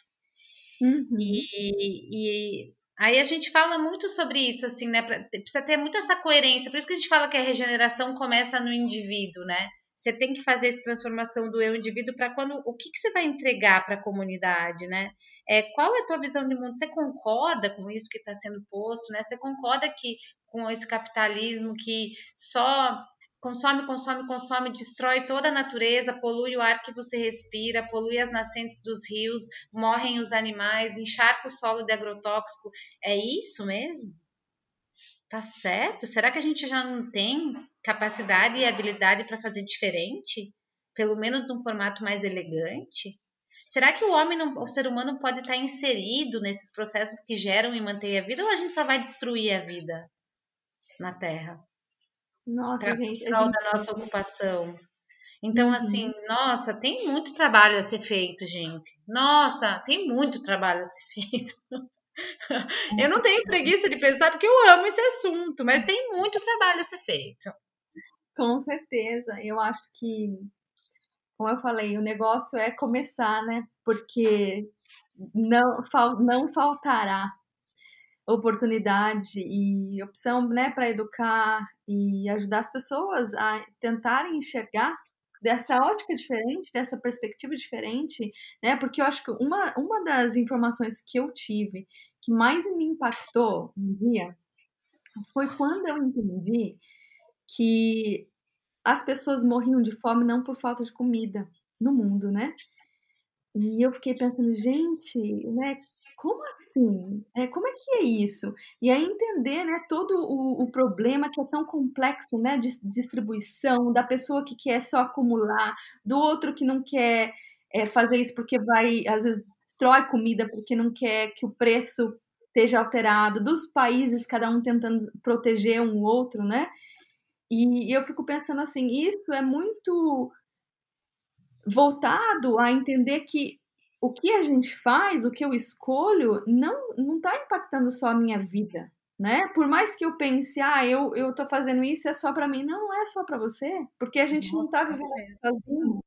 Uhum. E, e, aí a gente fala muito sobre isso, assim, né? Precisa ter muito essa coerência. Por isso que a gente fala que a regeneração começa no indivíduo, né? Você tem que fazer essa transformação do eu indivíduo para quando o que, que você vai entregar para a comunidade, né? É, qual é a tua visão de mundo? Você concorda com isso que está sendo posto, né? Você concorda que com esse capitalismo que só consome, consome, consome, destrói toda a natureza, polui o ar que você respira, polui as nascentes dos rios, morrem os animais, encharca o solo de agrotóxico. É isso mesmo? Tá certo? Será que a gente já não tem capacidade e habilidade para fazer diferente? Pelo menos num formato mais elegante? Será que o homem, o ser humano pode estar inserido nesses processos que geram e mantêm a vida ou a gente só vai destruir a vida na Terra? Nossa, pra, gente. Prol gente... da nossa ocupação. Então, uhum. assim, nossa, tem muito trabalho a ser feito, gente. Nossa, tem muito trabalho a ser feito. Eu não tenho preguiça de pensar porque eu amo esse assunto, mas tem muito trabalho a ser feito. Com certeza. Eu acho que, como eu falei, o negócio é começar, né? Porque não, não faltará oportunidade e opção né, para educar e ajudar as pessoas a tentarem enxergar dessa ótica diferente, dessa perspectiva diferente, né? Porque eu acho que uma, uma das informações que eu tive que mais me impactou um dia foi quando eu entendi que as pessoas morriam de fome não por falta de comida no mundo, né? E eu fiquei pensando, gente, né, como assim? É, como é que é isso? E aí entender né, todo o, o problema que é tão complexo né, de distribuição, da pessoa que quer só acumular, do outro que não quer é, fazer isso porque vai, às vezes, destrói comida porque não quer que o preço esteja alterado, dos países, cada um tentando proteger um outro, né? E, e eu fico pensando assim, isso é muito voltado a entender que o que a gente faz, o que eu escolho, não não está impactando só a minha vida, né? Por mais que eu pense, ah, eu eu tô fazendo isso é só para mim, não, não é só para você, porque a gente Nossa, não está vivendo sozinho.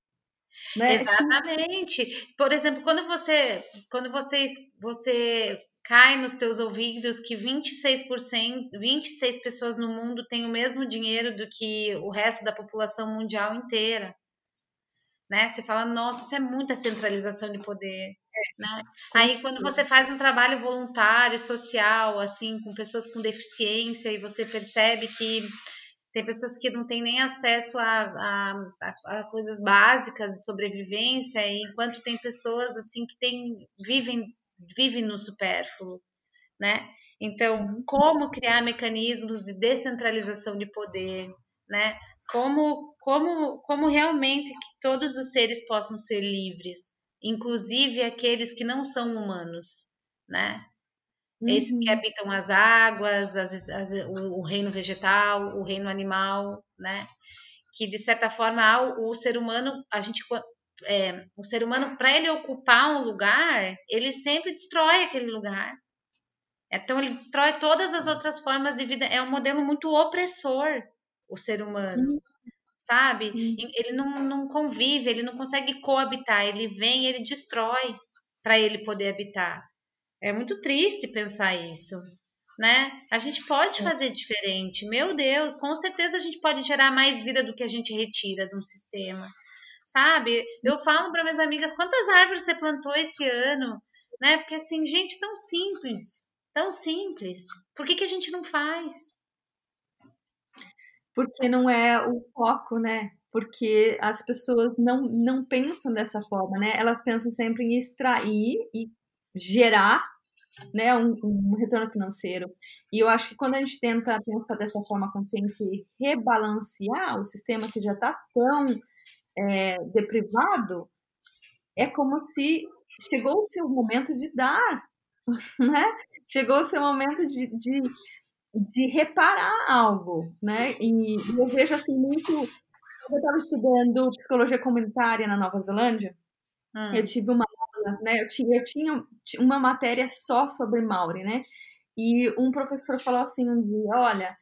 Né? Exatamente. Por exemplo, quando você quando você você cai nos teus ouvidos que 26%, 26 pessoas no mundo têm o mesmo dinheiro do que o resto da população mundial inteira né? Você fala, nossa, isso é muita centralização de poder. Né? Aí quando você faz um trabalho voluntário, social, assim, com pessoas com deficiência, e você percebe que tem pessoas que não têm nem acesso a, a, a, coisas básicas de sobrevivência, enquanto tem pessoas assim que tem, vivem, vivem no supérfluo, né? Então, como criar mecanismos de descentralização de poder, né? como, como, como realmente que todos os seres possam ser livres, inclusive aqueles que não são humanos, né? Uhum. Esses que uhum. habitam as águas, as, as, o, o, reino vegetal, o reino animal, né? Que de certa forma o, o ser humano, a gente, é, o ser humano para ele ocupar um lugar, ele sempre destrói aquele lugar. Então ele destrói todas as outras formas de vida. É um modelo muito opressor o ser humano, sabe? Ele não, não convive, ele não consegue coabitar, ele vem, ele destrói para ele poder habitar. É muito triste pensar isso, né? A gente pode é. fazer diferente, meu Deus, com certeza a gente pode gerar mais vida do que a gente retira de um sistema, sabe? Eu falo para minhas amigas quantas árvores você plantou esse ano, né? Porque assim, gente, tão simples, Tão simples. Por que, que a gente não faz? Porque não é o foco, né? Porque as pessoas não, não pensam dessa forma, né? Elas pensam sempre em extrair e gerar né, um, um, retorno financeiro. E eu acho que quando a gente tenta pensar dessa forma consciente e rebalancear o sistema que já está tão é, deprivado, é como se chegou o seu momento de dar, né? Chegou o seu momento de, de, de reparar algo, né? E, e eu vejo assim muito. Eu estava estudando psicologia comunitária na Nova Zelândia. Hum. Eu tive uma né? Eu tinha, eu tinha uma matéria só sobre Mauri, né? E um professor falou assim um dia, olha,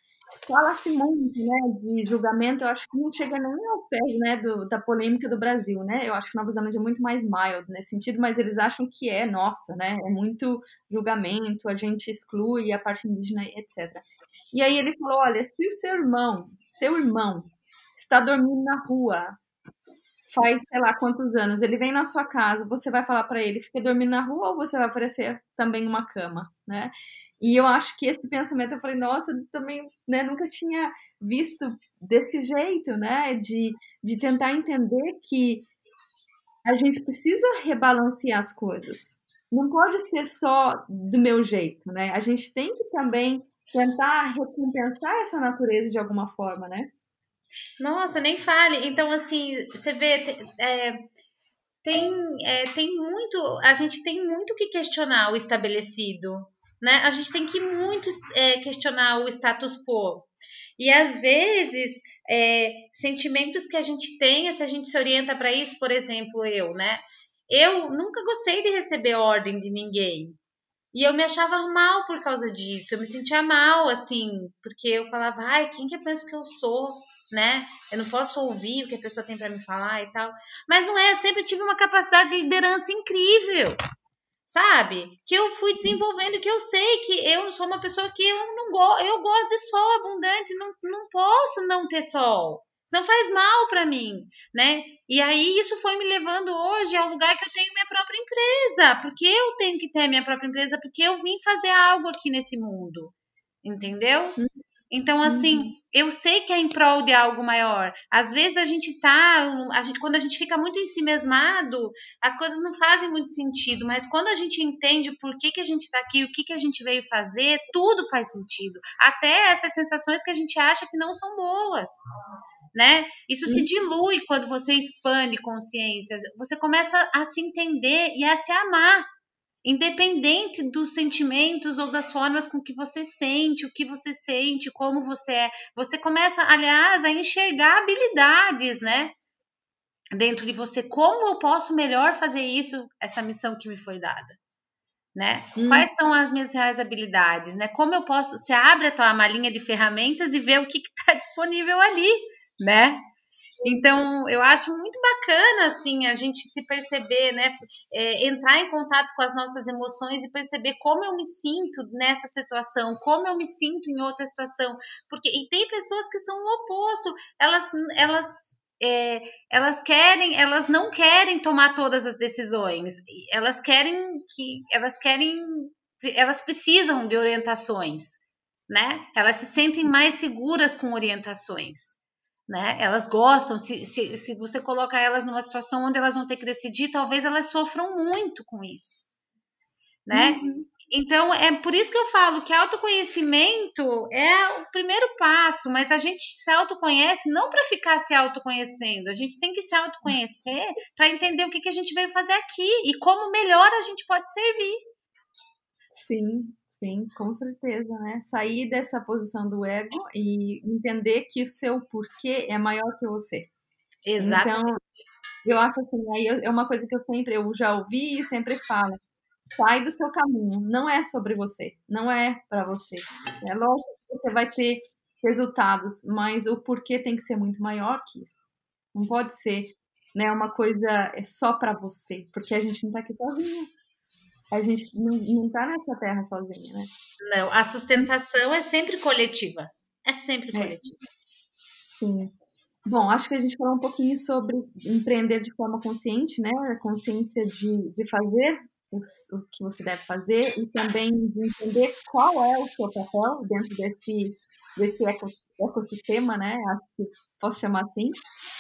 fala-se muito, né, de julgamento, eu acho que não chega nem aos pés, né, do, da polêmica do Brasil, né? Eu acho que Nova Zelândia é muito mais mild nesse sentido, mas eles acham que é, nossa, né? É muito julgamento, a gente exclui a parte indígena, etc. E aí ele falou, olha, se o seu irmão, seu irmão está dormindo na rua, faz sei lá quantos anos, ele vem na sua casa, você vai falar para ele, fica dormindo na rua ou você vai oferecer também uma cama, né? E eu acho que esse pensamento, eu falei, nossa, eu também né, nunca tinha visto desse jeito, né? De, de tentar entender que a gente precisa rebalancear as coisas. Não pode ser só do meu jeito, né? A gente tem que também tentar recompensar essa natureza de alguma forma, né? Nossa, nem fale. Então, assim, você vê, é, tem, é, tem muito, a gente tem muito que questionar o estabelecido, né? A gente tem que muito é, questionar o status quo. E às vezes, é, sentimentos que a gente tem, se a gente se orienta para isso, por exemplo, eu, né? Eu nunca gostei de receber ordem de ninguém. E eu me achava mal por causa disso. Eu me sentia mal, assim, porque eu falava, ai, quem que eu penso que eu sou? né? Eu não posso ouvir o que a pessoa tem para me falar e tal. Mas não é, eu sempre tive uma capacidade de liderança incrível. Sabe? Que eu fui desenvolvendo, que eu sei que eu sou uma pessoa que eu não gosto, eu gosto de sol abundante, não, não posso não ter sol. Isso não faz mal para mim, né? E aí isso foi me levando hoje ao lugar que eu tenho minha própria empresa, porque eu tenho que ter minha própria empresa, porque eu vim fazer algo aqui nesse mundo. Entendeu? Uhum. Então, assim, uhum. eu sei que é em prol de algo maior. Às vezes a gente tá, a gente, quando a gente fica muito em si mesmado, as coisas não fazem muito sentido, mas quando a gente entende por que, que a gente está aqui, o que, que a gente veio fazer, tudo faz sentido. Até essas sensações que a gente acha que não são boas. Né? Isso se uhum. dilui quando você expande consciências. Você começa a se entender e a se amar independente dos sentimentos ou das formas com que você sente, o que você sente, como você é. Você começa, aliás, a enxergar habilidades, né? Dentro de você, como eu posso melhor fazer isso, essa missão que me foi dada, né? Hum. Quais são as minhas reais habilidades, né? Como eu posso, você abre a tua malinha de ferramentas e vê o que está disponível ali, né? Então, eu acho muito bacana, assim, a gente se perceber, né? É, entrar em contato com as nossas emoções e perceber como eu me sinto nessa situação, como eu me sinto em outra situação. Porque, e tem pessoas que são o oposto, elas, elas é, elas querem, elas não querem tomar todas as decisões. Elas querem que, elas querem, elas precisam de orientações, né? Elas se sentem mais seguras com orientações né? Elas gostam, se, se, se você coloca elas numa situação onde elas vão ter que decidir, talvez elas sofram muito com isso, né? Uhum. Então, é por isso que eu falo que autoconhecimento é o primeiro passo, mas a gente se autoconhece não para ficar se autoconhecendo, a gente tem que se autoconhecer para entender o que, que a gente veio fazer aqui e como melhor a gente pode servir. Sim, Sim, com certeza, né? Sair dessa posição do ego e entender que o seu porquê é maior que você. Exatamente. Então, eu acho assim, aí é uma coisa que eu sempre, eu já ouvi e sempre falo. Sai do seu caminho, não é sobre você, não é para você. É lógico que você vai ter resultados, mas o porquê tem que ser muito maior que isso. Não pode ser, né, uma coisa é só para você, porque a gente não tá aqui sozinho a gente não, não tá nessa terra sozinha, né? Não, a sustentação é sempre coletiva. É sempre é. coletiva. Sim. Bom, acho que a gente falou um pouquinho sobre empreender de forma consciente, né? A consciência de, de fazer o, o que você deve fazer e também de entender qual é o seu papel dentro desse, desse ecossistema, né? Acho que posso chamar assim.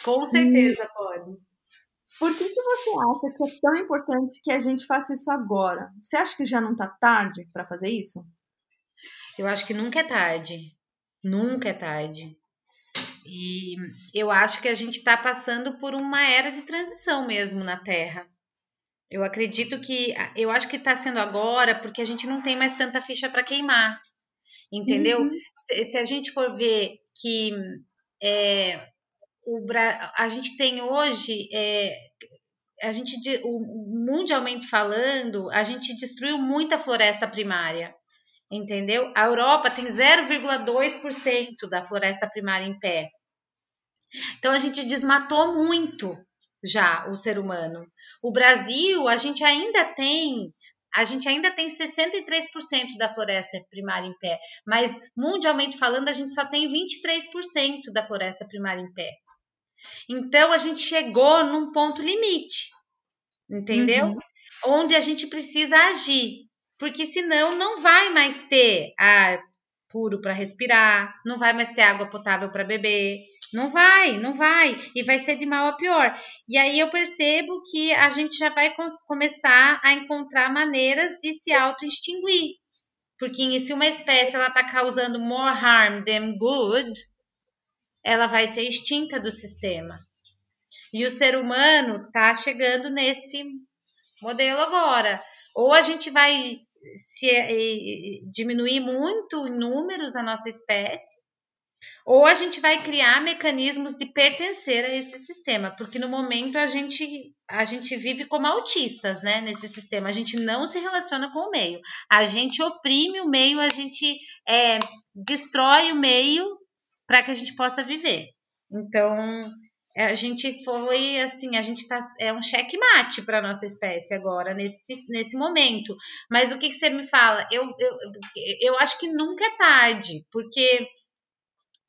Com certeza e, pode. Por que, que você acha que é tão importante que a gente faça isso agora? Você acha que já não está tarde para fazer isso? Eu acho que nunca é tarde. Nunca é tarde. E eu acho que a gente está passando por uma era de transição mesmo na Terra. Eu acredito que. Eu acho que está sendo agora porque a gente não tem mais tanta ficha para queimar. Entendeu? Uhum. Se, se, a gente for ver que é, o, a gente tem hoje. É, a gente, mundialmente falando, a gente destruiu muita floresta primária entendeu? A Europa tem 0,2% da floresta primária em pé. Então a gente desmatou muito já o ser humano. O Brasil, a gente ainda tem a gente ainda tem 63% da floresta primária em pé, mas mundialmente falando, a gente só tem 23% da floresta primária em pé. Então a gente chegou num ponto limite, entendeu? Uhum. Onde a gente precisa agir, porque senão não vai mais ter ar puro para respirar, não vai mais ter água potável para beber, não vai, não vai. E vai ser de mal a pior. E aí eu percebo que a gente já vai começar a encontrar maneiras de se auto-extinguir. Porque se uma espécie ela está causando more harm than good, ela vai ser extinta do sistema. E o ser humano está chegando nesse modelo agora. Ou a gente vai se diminuir muito em números a nossa espécie, ou a gente vai criar mecanismos de pertencer a esse sistema, porque no momento a gente a gente vive como autistas, né, nesse sistema. A gente não se relaciona com o meio. A gente oprime o meio, a gente é, destrói o meio para que a gente possa viver. Então, é, a gente foi assim, a gente tá é um checkmate para nossa espécie agora nesse, nesse momento. Mas o que, que você me fala? Eu, eu, eu acho que nunca é tarde, porque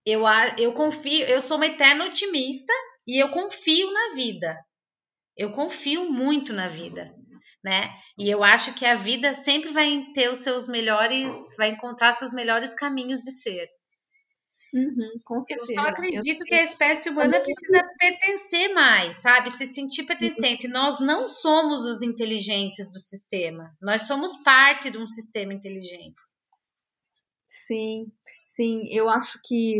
eu, eu confio, eu sou uma eterna otimista e eu confio na vida. Eu confio muito na vida, né? E eu acho que a vida sempre vai ter os seus melhores, vai encontrar seus melhores caminhos de ser. Uhum, eu só acredito que a espécie humana precisa pertencer mais, sabe? Se sentir pertencente. Uhum. Nós não somos os inteligentes do sistema. Nós somos parte de um sistema inteligente. Sim, sim. Eu acho que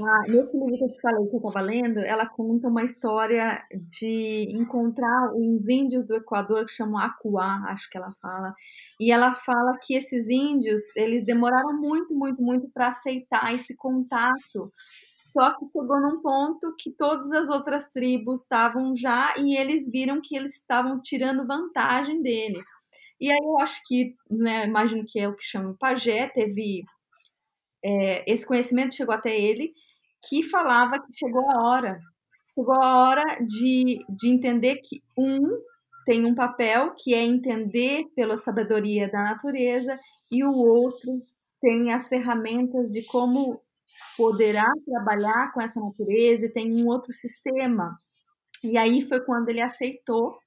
ah, nesse livro que eu te falei que eu estava lendo, ela conta uma história de encontrar uns índios do Equador que chamam Acuá, acho que ela fala. E ela fala que esses índios, eles demoraram muito, muito, muito para aceitar esse contato. Só que chegou num ponto que todas as outras tribos estavam já e eles viram que eles estavam tirando vantagem deles. E aí eu acho que, né, imagino que é o que chama pajé, teve é, esse conhecimento chegou até ele, que falava que chegou a hora, chegou a hora de, de entender que um tem um papel que é entender pela sabedoria da natureza e o outro tem as ferramentas de como poderá trabalhar com essa natureza e tem um outro sistema. E aí foi quando ele aceitou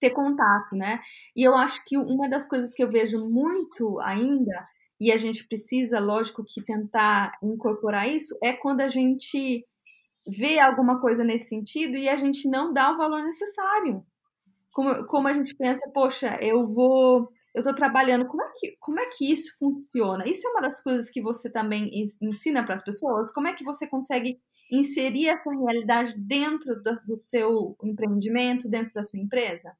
ter contato, né? E eu acho que uma das coisas que eu vejo muito ainda e a gente precisa, lógico, que tentar incorporar isso, é quando a gente vê alguma coisa nesse sentido e a gente não dá o valor necessário. Como, como a gente pensa, poxa, eu vou, eu estou trabalhando, como é, que, como é que isso funciona? Isso é uma das coisas que você também ensina para as pessoas? Como é que você consegue inserir essa realidade dentro do, do seu empreendimento, dentro da sua empresa?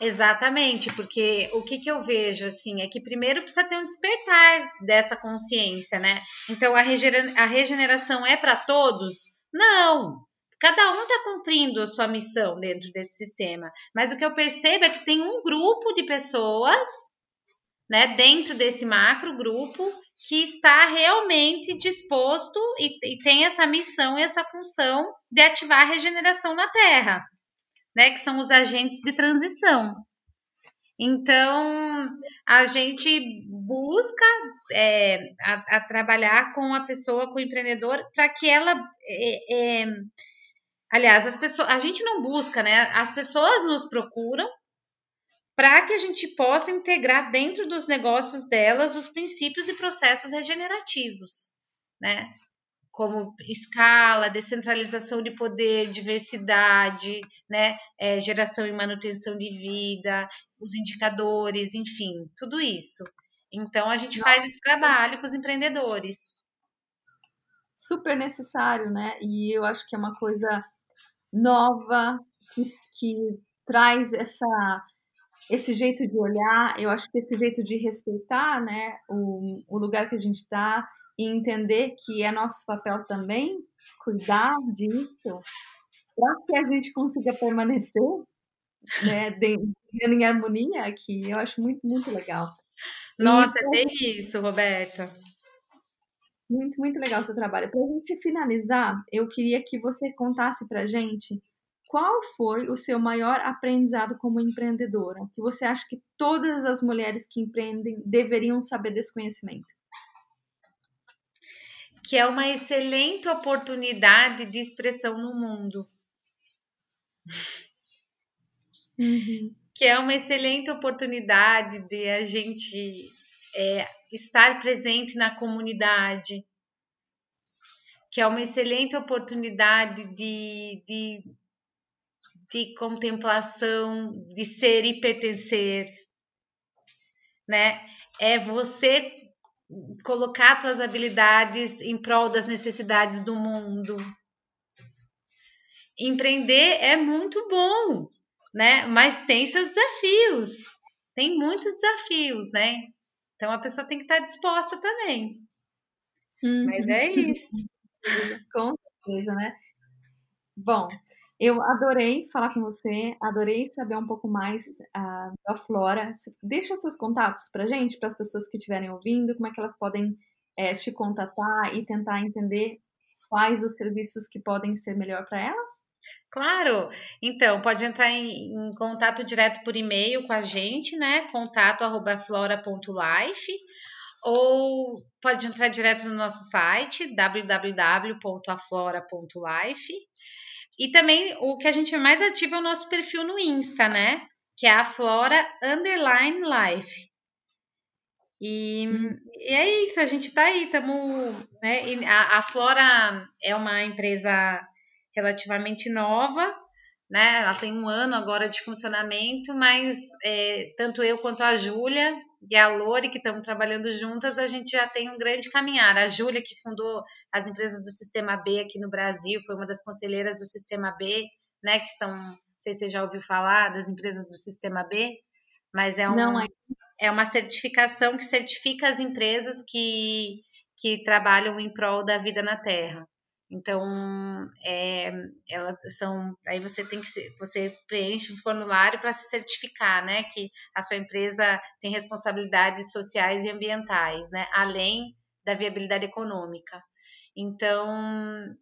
Exatamente, porque o que, que eu vejo assim é que primeiro precisa ter um despertar dessa consciência, né? Então a, a regeneração é para todos? Não! Cada um está cumprindo a sua missão dentro desse sistema. Mas o que eu percebo é que tem um grupo de pessoas, né, dentro desse macro grupo, que está realmente disposto e, e tem essa missão e essa função de ativar a regeneração na Terra né, que são os agentes de transição. Então, a gente busca é, a, a trabalhar com a pessoa, com o empreendedor, para que ela. É, é, aliás, as pessoas, a gente não busca, né? As pessoas nos procuram para que a gente possa integrar dentro dos negócios delas os princípios e processos regenerativos, né? Como escala, descentralização de poder, diversidade, né? É, geração e manutenção de vida, os indicadores, enfim, tudo isso. Então a gente faz esse trabalho com os empreendedores. Super necessário, né? E eu acho que é uma coisa nova que, que traz essa esse jeito de olhar, eu acho que esse jeito de respeitar, né, o, o lugar que a gente está e entender que é nosso papel também cuidar disso para que a gente consiga permanecer, né, em harmonia aqui, eu acho muito, muito legal. Nossa, e, é bem isso, Roberta. Muito, muito legal o seu trabalho. Para a gente finalizar, eu queria que você contasse para a gente qual foi o seu maior aprendizado como empreendedora? Que você acha que todas as mulheres que empreendem deveriam saber desse conhecimento? Que é uma excelente oportunidade de expressão no mundo. Uhum. Que é uma excelente oportunidade de a gente é, estar presente na comunidade. Que é uma excelente oportunidade de, de de contemplação, de ser e pertencer, né? É você colocar suas habilidades em prol das necessidades do mundo. Empreender é muito bom, né? Mas tem seus desafios. Tem muitos desafios, né? Então a pessoa tem que estar disposta também. Uhum. Mas é isso. Com certeza, né? Bom, eu adorei falar com você, adorei saber um pouco mais uh, da Flora. Deixa seus contatos para gente, para as pessoas que estiverem ouvindo, como é que elas podem é, te contatar e tentar entender quais os serviços que podem ser melhor para elas? Claro, então pode entrar em, em, contato direto por e-mail com a gente, né? contato@flora.life ou pode entrar direto no nosso site www.aflora.life e também o que a gente é mais ativa é o nosso perfil no Insta, né? Que é a Flora Underline Life. E, e é isso, a gente tá aí, estamos. Né, a, a Flora é uma empresa relativamente nova, né? Ela tem um ano agora de funcionamento, mas é, tanto eu quanto a Júlia e a Lore, que estamos trabalhando juntas, a gente já tem um grande caminhar. A Júlia, que fundou as empresas do Sistema B aqui no Brasil, foi uma das conselheiras do Sistema B, né? Que são, não sei se você já ouviu falar das empresas do Sistema B, mas é, um, não, é... é uma certificação que certifica as empresas que, que trabalham em prol da vida na Terra. Então, é, ela são, aí você tem que você preenche um formulário para se certificar, né, que a sua empresa tem responsabilidades sociais e ambientais, né, além da viabilidade econômica. Então,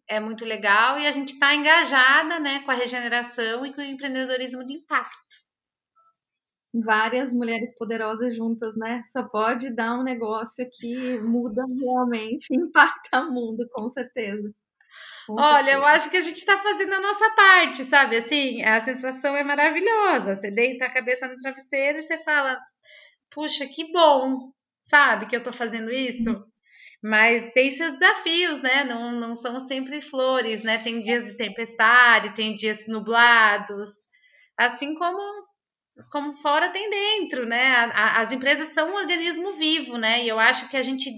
é muito legal e a gente está engajada, né, com a regeneração e com o empreendedorismo de impacto. Várias mulheres poderosas juntas, né? Só pode dar um negócio que muda realmente, impacta o mundo, com certeza. Olha, eu acho que a gente está fazendo a nossa parte, sabe? Assim, a sensação é maravilhosa. Você deita a cabeça no travesseiro e você fala: puxa, que bom, sabe, que eu estou fazendo isso. Uhum. Mas tem seus desafios, né? Não, não são sempre flores, né? Tem dias de tempestade, tem dias nublados, assim como como fora tem dentro, né? As empresas são um organismo vivo, né? E eu acho que a gente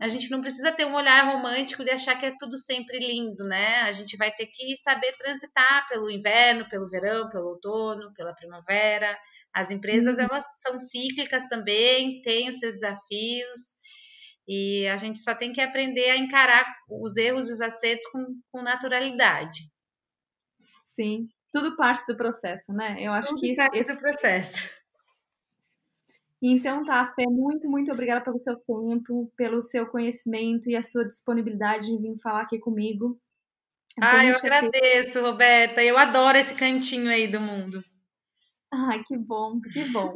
a gente não precisa ter um olhar romântico de achar que é tudo sempre lindo, né? A gente vai ter que saber transitar pelo inverno, pelo verão, pelo outono, pela primavera. As empresas uhum. elas são cíclicas também, têm os seus desafios e a gente só tem que aprender a encarar os erros e os acertos com, com naturalidade. Sim, tudo parte do processo, né? Eu acho tudo que isso, parte esse... do processo. Então tá, Fê, muito, muito obrigada pelo seu tempo, pelo seu conhecimento e a sua disponibilidade de vir falar aqui comigo. Ah, eu agradeço, Roberta. Eu adoro esse cantinho aí do mundo. Ai, que bom, que bom.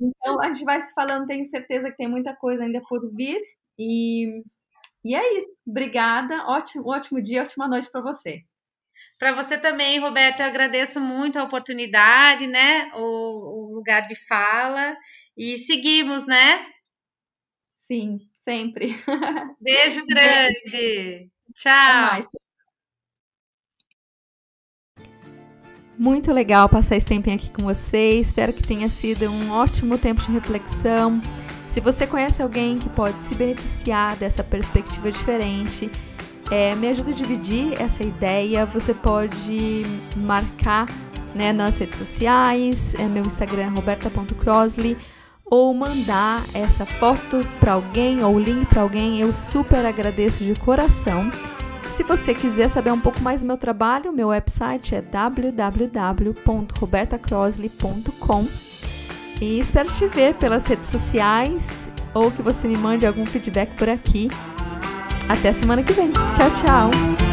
Então a gente vai se falando, tenho certeza que tem muita coisa ainda por vir. E, e é isso. Obrigada. Ótimo, ótimo dia, ótima noite para você. Para você também, Roberto, eu agradeço muito a oportunidade, né? O, o lugar de fala. E seguimos, né? Sim, sempre. Beijo grande. Tchau. Muito legal passar esse tempinho aqui com vocês. Espero que tenha sido um ótimo tempo de reflexão. Se você conhece alguém que pode se beneficiar dessa perspectiva diferente, é, me ajuda a dividir essa ideia. Você pode marcar né, nas redes sociais, é, meu Instagram é roberta.crosley, ou mandar essa foto para alguém ou link para alguém. Eu super agradeço de coração. Se você quiser saber um pouco mais do meu trabalho, meu website é www.robertacrosley.com e espero te ver pelas redes sociais ou que você me mande algum feedback por aqui. Até semana que vem. Tchau, tchau!